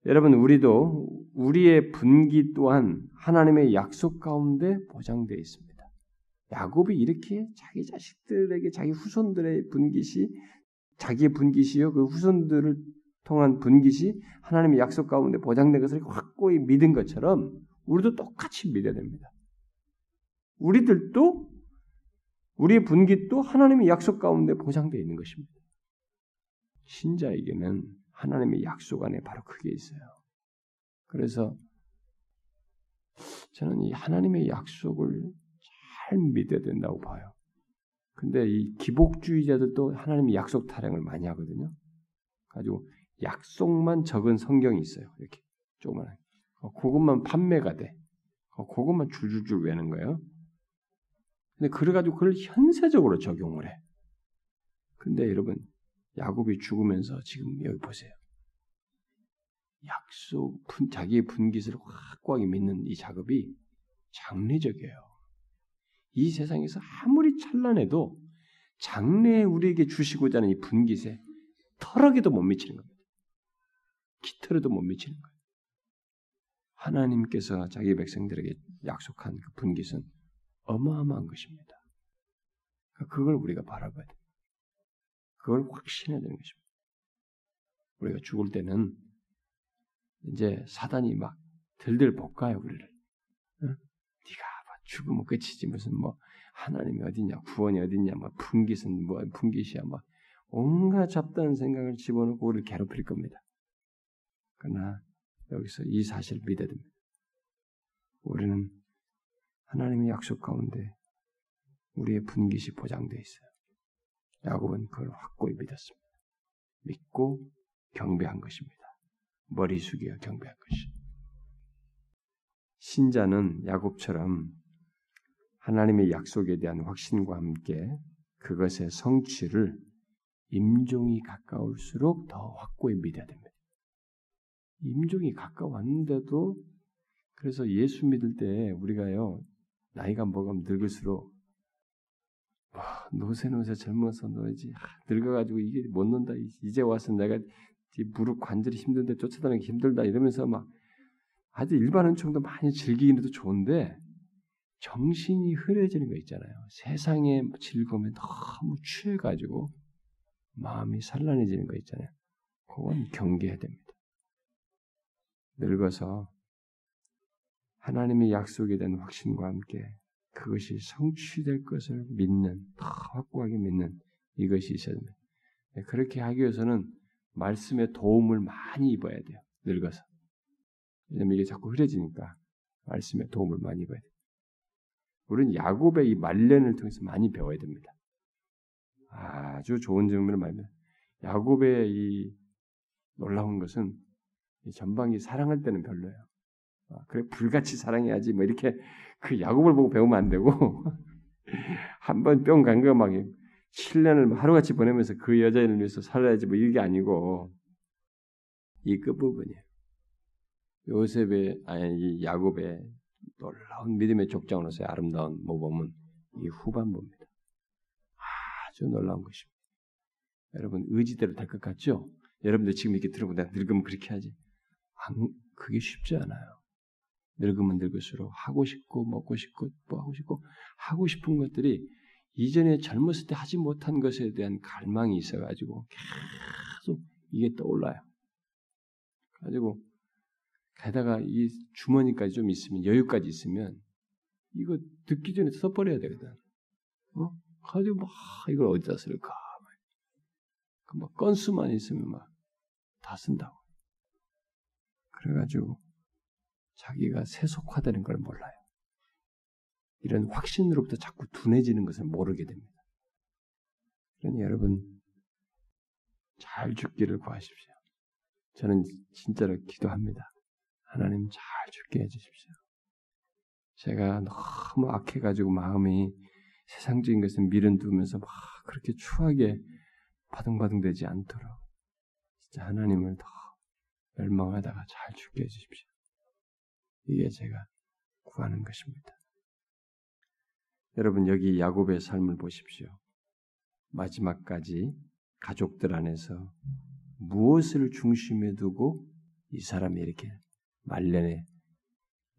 여러분, 우리도 우리의 분기 또한 하나님의 약속 가운데 보장되어 있습니다. 야곱이 이렇게 자기 자식들에게 자기 후손들의 분깃이 자기의 분깃이요 그 후손들을 통한 분깃이 하나님의 약속 가운데 보장된 것을 확고히 믿은 것처럼 우리도 똑같이 믿어야 됩니다. 우리들도 우리의 분깃도 하나님의 약속 가운데 보장되어 있는 것입니다. 신자에게는 하나님의 약속 안에 바로 그게 있어요. 그래서 저는 이 하나님의 약속을 잘 믿어야 된다고 봐요. 근데 이 기복주의자들도 하나님의 약속 타령을 많이 하거든요. 가지고 약속만 적은 성경이 있어요. 이렇게 조그만하게. 어, 그것만 판매가 돼. 어, 그것만 줄줄줄 외는 거예요. 근데 그래가지고 그걸 현세적으로 적용을 해. 근데 여러분, 야곱이 죽으면서 지금 여기 보세요. 약속, 분, 자기의 분깃을 확고하게 믿는 이 작업이 장례적이에요. 이 세상에서 아무리 찬란해도 장래에 우리에게 주시고자 하는 이 분깃에 털어게도 못 미치는 겁니다. 깃털에도 못 미치는 거예요. 하나님께서 자기 백성들에게 약속한 그 분깃은 어마어마한 것입니다. 그걸 우리가 바라봐야 돼. 그걸 확신해야 되는 것입니다. 우리가 죽을 때는 이제 사단이 막 들들 볶아요 우리를. 응? 네가 죽으면 끝이지 무슨 뭐 하나님이 어디냐 구원이 어디냐 뭐 분깃은 뭐 분깃이야 뭐 온갖 잡다한 생각을 집어넣고 우리를 괴롭힐 겁니다. 그러나 여기서 이 사실을 믿어야 됩니다. 우리는 하나님의 약속 가운데 우리의 분깃이 보장되어 있어요. 야곱은 그걸 확고히 믿었습니다. 믿고 경배한 것입니다. 머리 숙여 경배한 것이. 신자는 야곱처럼 하나님의 약속에 대한 확신과 함께 그것의 성취를 임종이 가까울수록 더 확고히 믿어야 됩니다. 임종이 가까웠는데도 그래서 예수 믿을 때 우리가요 나이가 먹으면 늙을수록 와, 노세 노세 젊어서 너지 늙어가지고 이게 못 논다 이제 와서 내가 무릎 관절이 힘든데 쫓아다니기 힘들다 이러면서 막 아주 일반 은총도 많이 즐기기도 좋은데 정신이 흐려지는 거 있잖아요. 세상의 즐거움에 너무 취해가지고 마음이 산란해지는 거 있잖아요. 그건 경계해야 됩니다. 늙어서 하나님의 약속에 대한 확신과 함께 그것이 성취될 것을 믿는, 더 확고하게 믿는 이것이 있어야 됩니다. 네, 그렇게 하기 위해서는 말씀의 도움을 많이 입어야 돼요. 늙어서. 왜냐면 이게 자꾸 흐려지니까 말씀의 도움을 많이 입어야 돼요. 우리는 야곱의 이 말년을 통해서 많이 배워야 됩니다. 아주 좋은 점을 말면 야곱의 이 놀라운 것은 전방이 사랑할 때는 별로예요. 아, 그래 불같이 사랑해야지 뭐 이렇게 그 야곱을 보고 배우면 안 되고 한 번 뿅 간 거 막 7년을 하루같이 보내면서 그 여자를 위해서 살아야지 뭐 이게 아니고 이 끝부분이에요. 요셉의 아니 이 야곱의 놀라운 믿음의 족장으로서의 아름다운 모범은 이 후반부입니다. 아주 놀라운 것입니다. 여러분 의지대로 될 것 같죠? 여러분들 지금 이렇게 들어보면 늙으면 그렇게 하지. 안, 그게 쉽지 않아요. 늙으면 늙을수록 하고 싶고 먹고 싶고 뭐 하고 싶고 하고 싶은 것들이 이전에 젊었을 때 하지 못한 것에 대한 갈망이 있어가지고 계속 이게 떠올라요. 가지고 게다가 이 주머니까지 좀 있으면 여유까지 있으면 이거 듣기 전에 써버려야 되거든. 어? 가지고 막 이걸 어디다 쓸까? 막 건수만 있으면 막 다 쓴다고. 그래가지고 자기가 세속화되는 걸 몰라요. 이런 확신으로부터 자꾸 둔해지는 것을 모르게 됩니다. 그러니 여러분 잘 죽기를 구하십시오. 저는 진짜로 기도합니다. 하나님 잘 죽게 해주십시오. 제가 너무 악해가지고 마음이 세상적인 것을 미련두면서 막 그렇게 추하게 바둥바둥되지 않도록 진짜 하나님을 더 멸망하다가 잘 죽게 해주십시오. 이게 제가 구하는 것입니다. 여러분 여기 야곱의 삶을 보십시오. 마지막까지 가족들 안에서 무엇을 중심에 두고 이 사람이 이렇게 말년에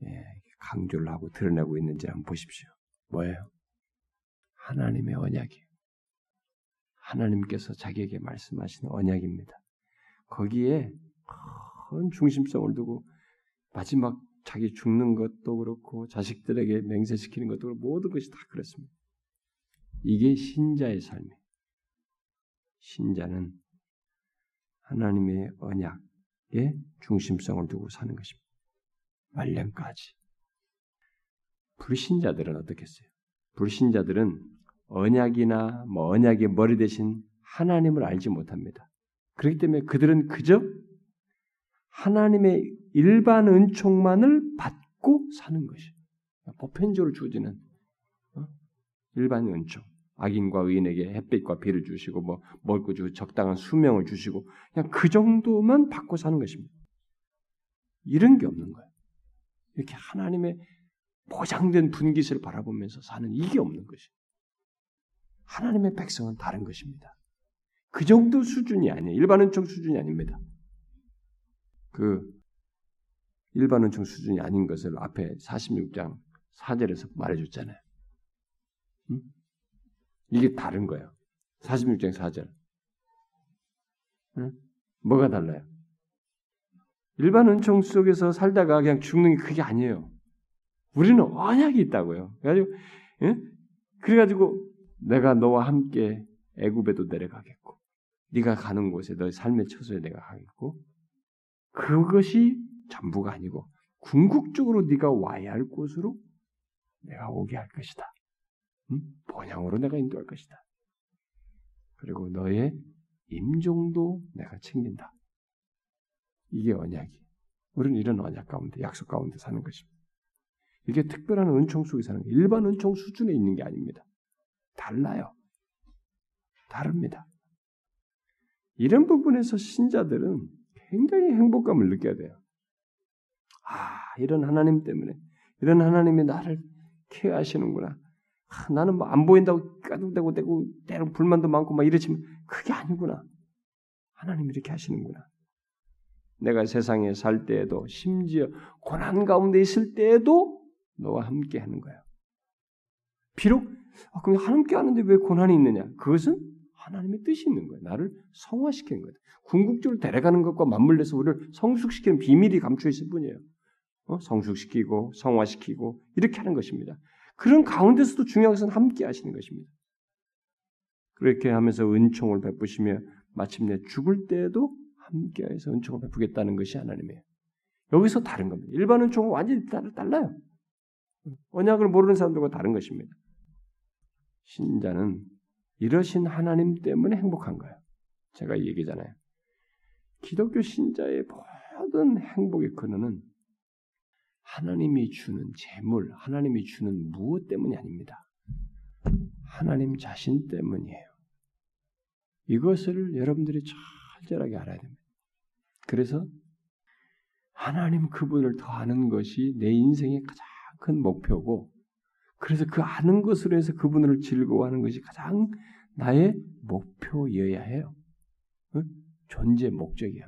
예, 강조를 하고 드러내고 있는지 한번 보십시오. 뭐예요? 하나님의 언약이에요. 하나님께서 자기에게 말씀하시는 언약입니다. 거기에 큰 중심성을 두고 마지막 자기 죽는 것도 그렇고 자식들에게 맹세시키는 것도 그렇고 모든 것이 다 그렇습니다. 이게 신자의 삶이에요. 신자는 하나님의 언약에 중심성을 두고 사는 것입니다. 말년까지. 불신자들은 어떻겠어요? 불신자들은 언약이나 뭐 언약의 머리 대신 하나님을 알지 못합니다. 그렇기 때문에 그들은 그저 하나님의 일반 은총만을 받고 사는 것이 보편적으로 주어지는 어? 일반 은총. 악인과 의인에게 햇빛과 비를 주시고 뭐 먹을 거 주고 적당한 수명을 주시고 그냥 그 정도만 받고 사는 것입니다. 이런 게 없는 거예요. 이렇게 하나님의 보장된 분깃을 바라보면서 사는 이게 없는 것이. 하나님의 백성은 다른 것입니다. 그 정도 수준이 아니에요. 일반 은총 수준이 아닙니다. 그 일반 은총 수준이 아닌 것을 앞에 46장 4절에서 말해줬잖아요. 응? 이게 다른 거예요. 46장 4절. 응? 뭐가 달라요? 일반 은총 속에서 살다가 그냥 죽는 게 그게 아니에요. 우리는 언약이 있다고요. 그래가지고, 응? 그래가지고 내가 너와 함께 애굽에도 내려가겠고, 네가 가는 곳에 너의 삶의 처소에 내가 가겠고, 그것이 전부가 아니고 궁극적으로 네가 와야 할 곳으로 내가 오게 할 것이다. 응? 본향으로 내가 인도할 것이다. 그리고 너의 임종도 내가 챙긴다. 이게 언약이. 우리는 이런 언약 가운데, 약속 가운데 사는 것입니다. 이게 특별한 은총 속에 사는 게 일반 은총 수준에 있는 게 아닙니다. 달라요. 다릅니다. 이런 부분에서 신자들은 굉장히 행복감을 느껴야 돼요. 아, 이런 하나님 때문에, 이런 하나님이 나를 케어하시는구나. 아, 나는 뭐 안 보인다고 까득대고 대고 때로 불만도 많고 막 이러지만 그게 아니구나. 하나님이 이렇게 하시는구나. 내가 세상에 살 때에도 심지어 고난 가운데 있을 때에도 너와 함께 하는 거야. 비록 아, 그럼 함께 하는데 왜 고난이 있느냐? 그것은 하나님의 뜻이 있는 거예요. 나를 성화시키는 거예요. 궁극적으로 데려가는 것과 맞물려서 우리를 성숙시키는 비밀이 감춰 있을 뿐이에요. 어? 성숙시키고 성화시키고 이렇게 하는 것입니다. 그런 가운데서도 중요한 것은 함께 하시는 것입니다. 그렇게 하면서 은총을 베푸시며 마침내 죽을 때에도 함께해서 은총을 베푸겠다는 것이 하나님이에요. 여기서 다른 겁니다. 일반 은총은 완전히 달라요. 언약을 모르는 사람들과 다른 것입니다. 신자는 이러신 하나님 때문에 행복한 거예요. 제가 얘기잖아요. 기독교 신자의 모든 행복의 근원은 하나님이 주는 재물, 하나님이 주는 무엇 때문이 아닙니다. 하나님 자신 때문이에요. 이것을 여러분들이 철저하게 알아야 됩니다. 그래서 하나님 그분을 더 아는 것이 내 인생의 가장 큰 목표고, 그래서 그 아는 것으로 해서 그분을 즐거워하는 것이 가장 나의 목표여야 해요. 응? 존재 목적이야.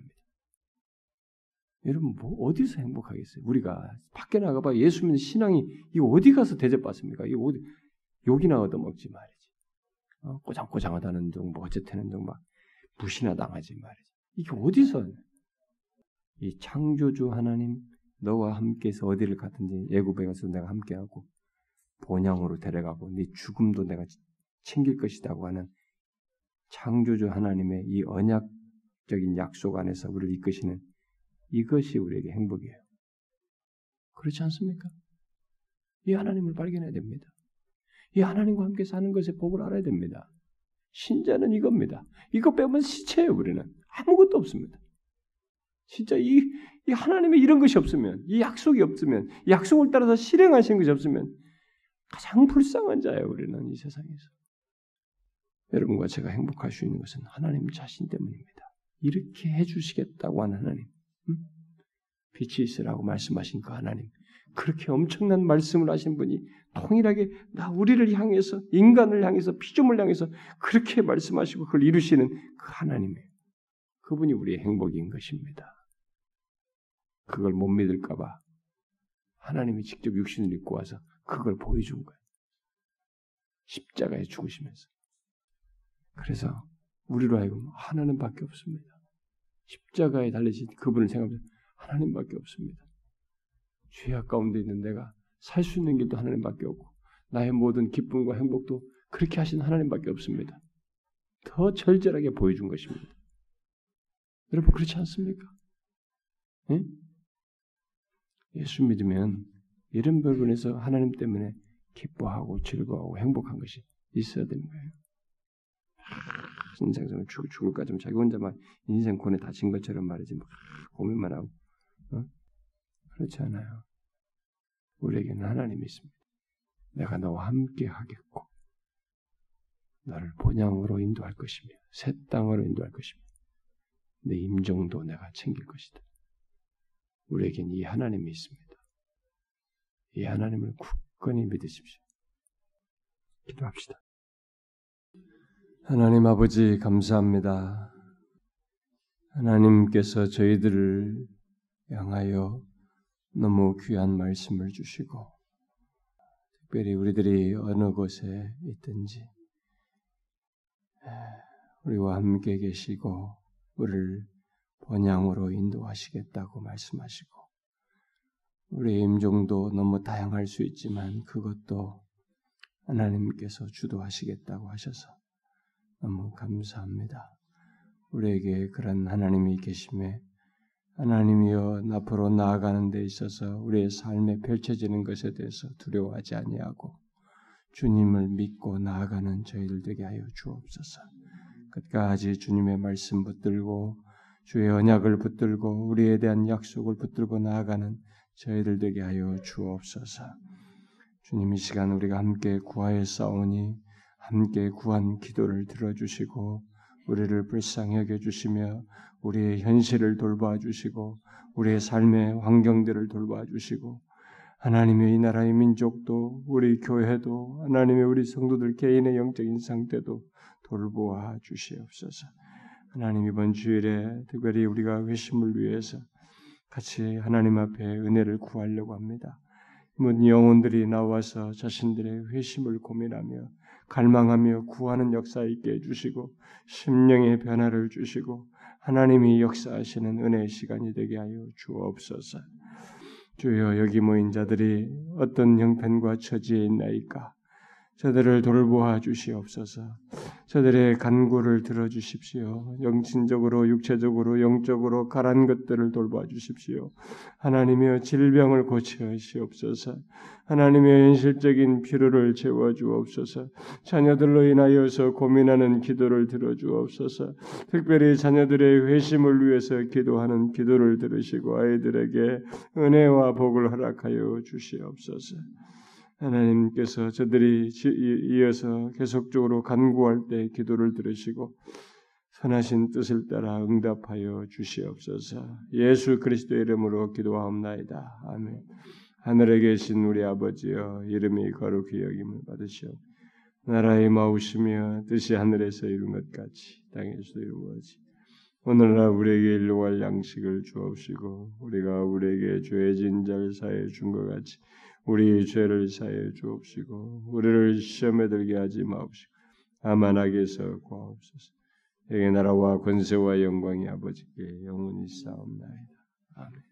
여러분 뭐 어디서 행복하겠어요? 우리가 밖에 나가봐 예수 믿는 신앙이 이 어디 가서 대접받습니까? 이 어디 욕이나 얻어먹지 말이지. 어? 꼬장꼬장하다는 둥, 뭐 어쨌다는 둥, 막 무시나 당하지 말이지. 이게 어디서 이 창조주 하나님 너와 함께해서 어디를 갔든지 애굽에 가서 내가 함께하고 본향으로 데려가고 네 죽음도 내가 챙길 것이다고 하는 창조주 하나님의 이 언약적인 약속 안에서 우리를 이끄시는 이것이 우리에게 행복이에요. 그렇지 않습니까? 이 하나님을 발견해야 됩니다. 이 하나님과 함께 사는 것의 복을 알아야 됩니다. 신자는 이겁니다. 이것 빼면 시체예요, 우리는. 아무것도 없습니다. 진짜 이, 이 하나님의 이런 것이 없으면, 이 약속이 없으면, 이 약속을 따라서 실행하시는 것이 없으면 가장 불쌍한 자예요, 우리는 이 세상에서. 여러분과 제가 행복할 수 있는 것은 하나님 자신 때문입니다. 이렇게 해주시겠다고 하는 하나님. 빛이 있으라고 말씀하신 그 하나님. 그렇게 엄청난 말씀을 하신 분이 통일하게 나 우리를 향해서 인간을 향해서 피조물 향해서 그렇게 말씀하시고 그걸 이루시는 그 하나님의 그분이 우리의 행복인 것입니다. 그걸 못 믿을까봐 하나님이 직접 육신을 입고 와서 그걸 보여준 거예요. 십자가에 죽으시면서. 그래서 우리로 하여금 하나님밖에 없습니다. 십자가에 달리신 그분을 생각하면 하나님밖에 없습니다. 죄악 가운데 있는 내가 살 수 있는 길도 하나님밖에 없고 나의 모든 기쁨과 행복도 그렇게 하신 하나님밖에 없습니다. 더 절절하게 보여준 것입니다. 여러분 그렇지 않습니까? 예? 예수 믿으면 이런 부분에서 하나님 때문에 기뻐하고 즐거워하고 행복한 것이 있어야 되는 거예요. 인생에서 죽, 죽을까 좀 자기 혼자만 인생 고뇌 다친 것처럼 말이지 막 고민만 하고 어? 그렇지 않아요. 우리에게는 하나님이 있습니다. 내가 너와 함께 하겠고 너를 본향으로 인도할 것이며 새 땅으로 인도할 것이며 내 임종도 내가 챙길 것이다. 우리에겐 이 하나님이 있습니다. 이 하나님을 굳건히 믿으십시오. 기도합시다. 하나님 아버지 감사합니다. 하나님께서 저희들을 향하여 너무 귀한 말씀을 주시고 특별히 우리들이 어느 곳에 있든지 우리와 함께 계시고 우리를 번향으로 인도하시겠다고 말씀하시고 우리의 임종도 너무 다양할 수 있지만 그것도 하나님께서 주도하시겠다고 하셔서 너무 감사합니다. 우리에게 그런 하나님이 계심에 하나님이여 앞으로 나아가는 데 있어서 우리의 삶에 펼쳐지는 것에 대해서 두려워하지 아니하고 주님을 믿고 나아가는 저희들 되게 하여 주옵소서. 끝까지 주님의 말씀 붙들고 주의 언약을 붙들고 우리에 대한 약속을 붙들고 나아가는 저희들 되게 하여 주옵소서. 주님 이 시간 우리가 함께 구하여 싸우니 함께 구한 기도를 들어주시고 우리를 불쌍히 여겨주시며 우리의 현실을 돌봐 주시고 우리의 삶의 환경들을 돌봐 주시고 하나님의 이 나라의 민족도 우리 교회도 하나님의 우리 성도들 개인의 영적인 상태도 돌보아 주시옵소서. 하나님 이번 주일에 특별히 우리가 회심을 위해서 같이 하나님 앞에 은혜를 구하려고 합니다. 모든 영혼들이 나와서 자신들의 회심을 고민하며 갈망하며 구하는 역사 있게 해주시고 심령의 변화를 주시고 하나님이 역사하시는 은혜의 시간이 되게 하여 주옵소서. 주여 여기 모인 자들이 어떤 형편과 처지에 있나이까 저들을 돌보아 주시옵소서. 저들의 간구를 들어 주십시오. 영신적으로, 육체적으로, 영적으로 가란 것들을 돌봐 주십시오. 하나님이여 질병을 고쳐 주시옵소서. 하나님의 현실적인 필요를 채워 주옵소서. 자녀들로 인하여서 고민하는 기도를 들어 주옵소서. 특별히 자녀들의 회심을 위해서 기도하는 기도를 들으시고 아이들에게 은혜와 복을 허락하여 주시옵소서. 하나님께서 저들이 이어서 계속적으로 간구할 때 기도를 들으시고 선하신 뜻을 따라 응답하여 주시옵소서. 예수 그리스도의 이름으로 기도하옵나이다. 아멘. 하늘에 계신 우리 아버지여 이름이 거룩히 여김을 받으시오. 나라의 마우시며 뜻이 하늘에서 이룬 것 같이 땅에서도 이루어지. 오늘날 우리에게 일용할 양식을 주옵시고 우리가 우리에게 죄진 자를 사해 준 것 같이 우리 죄를 사해 주옵시고 우리를 시험에 들게 하지 마옵시고 악에서 구하옵소서. 에게 나라와 권세와 영광이 아버지께 영원히 싸움나이다. 아멘.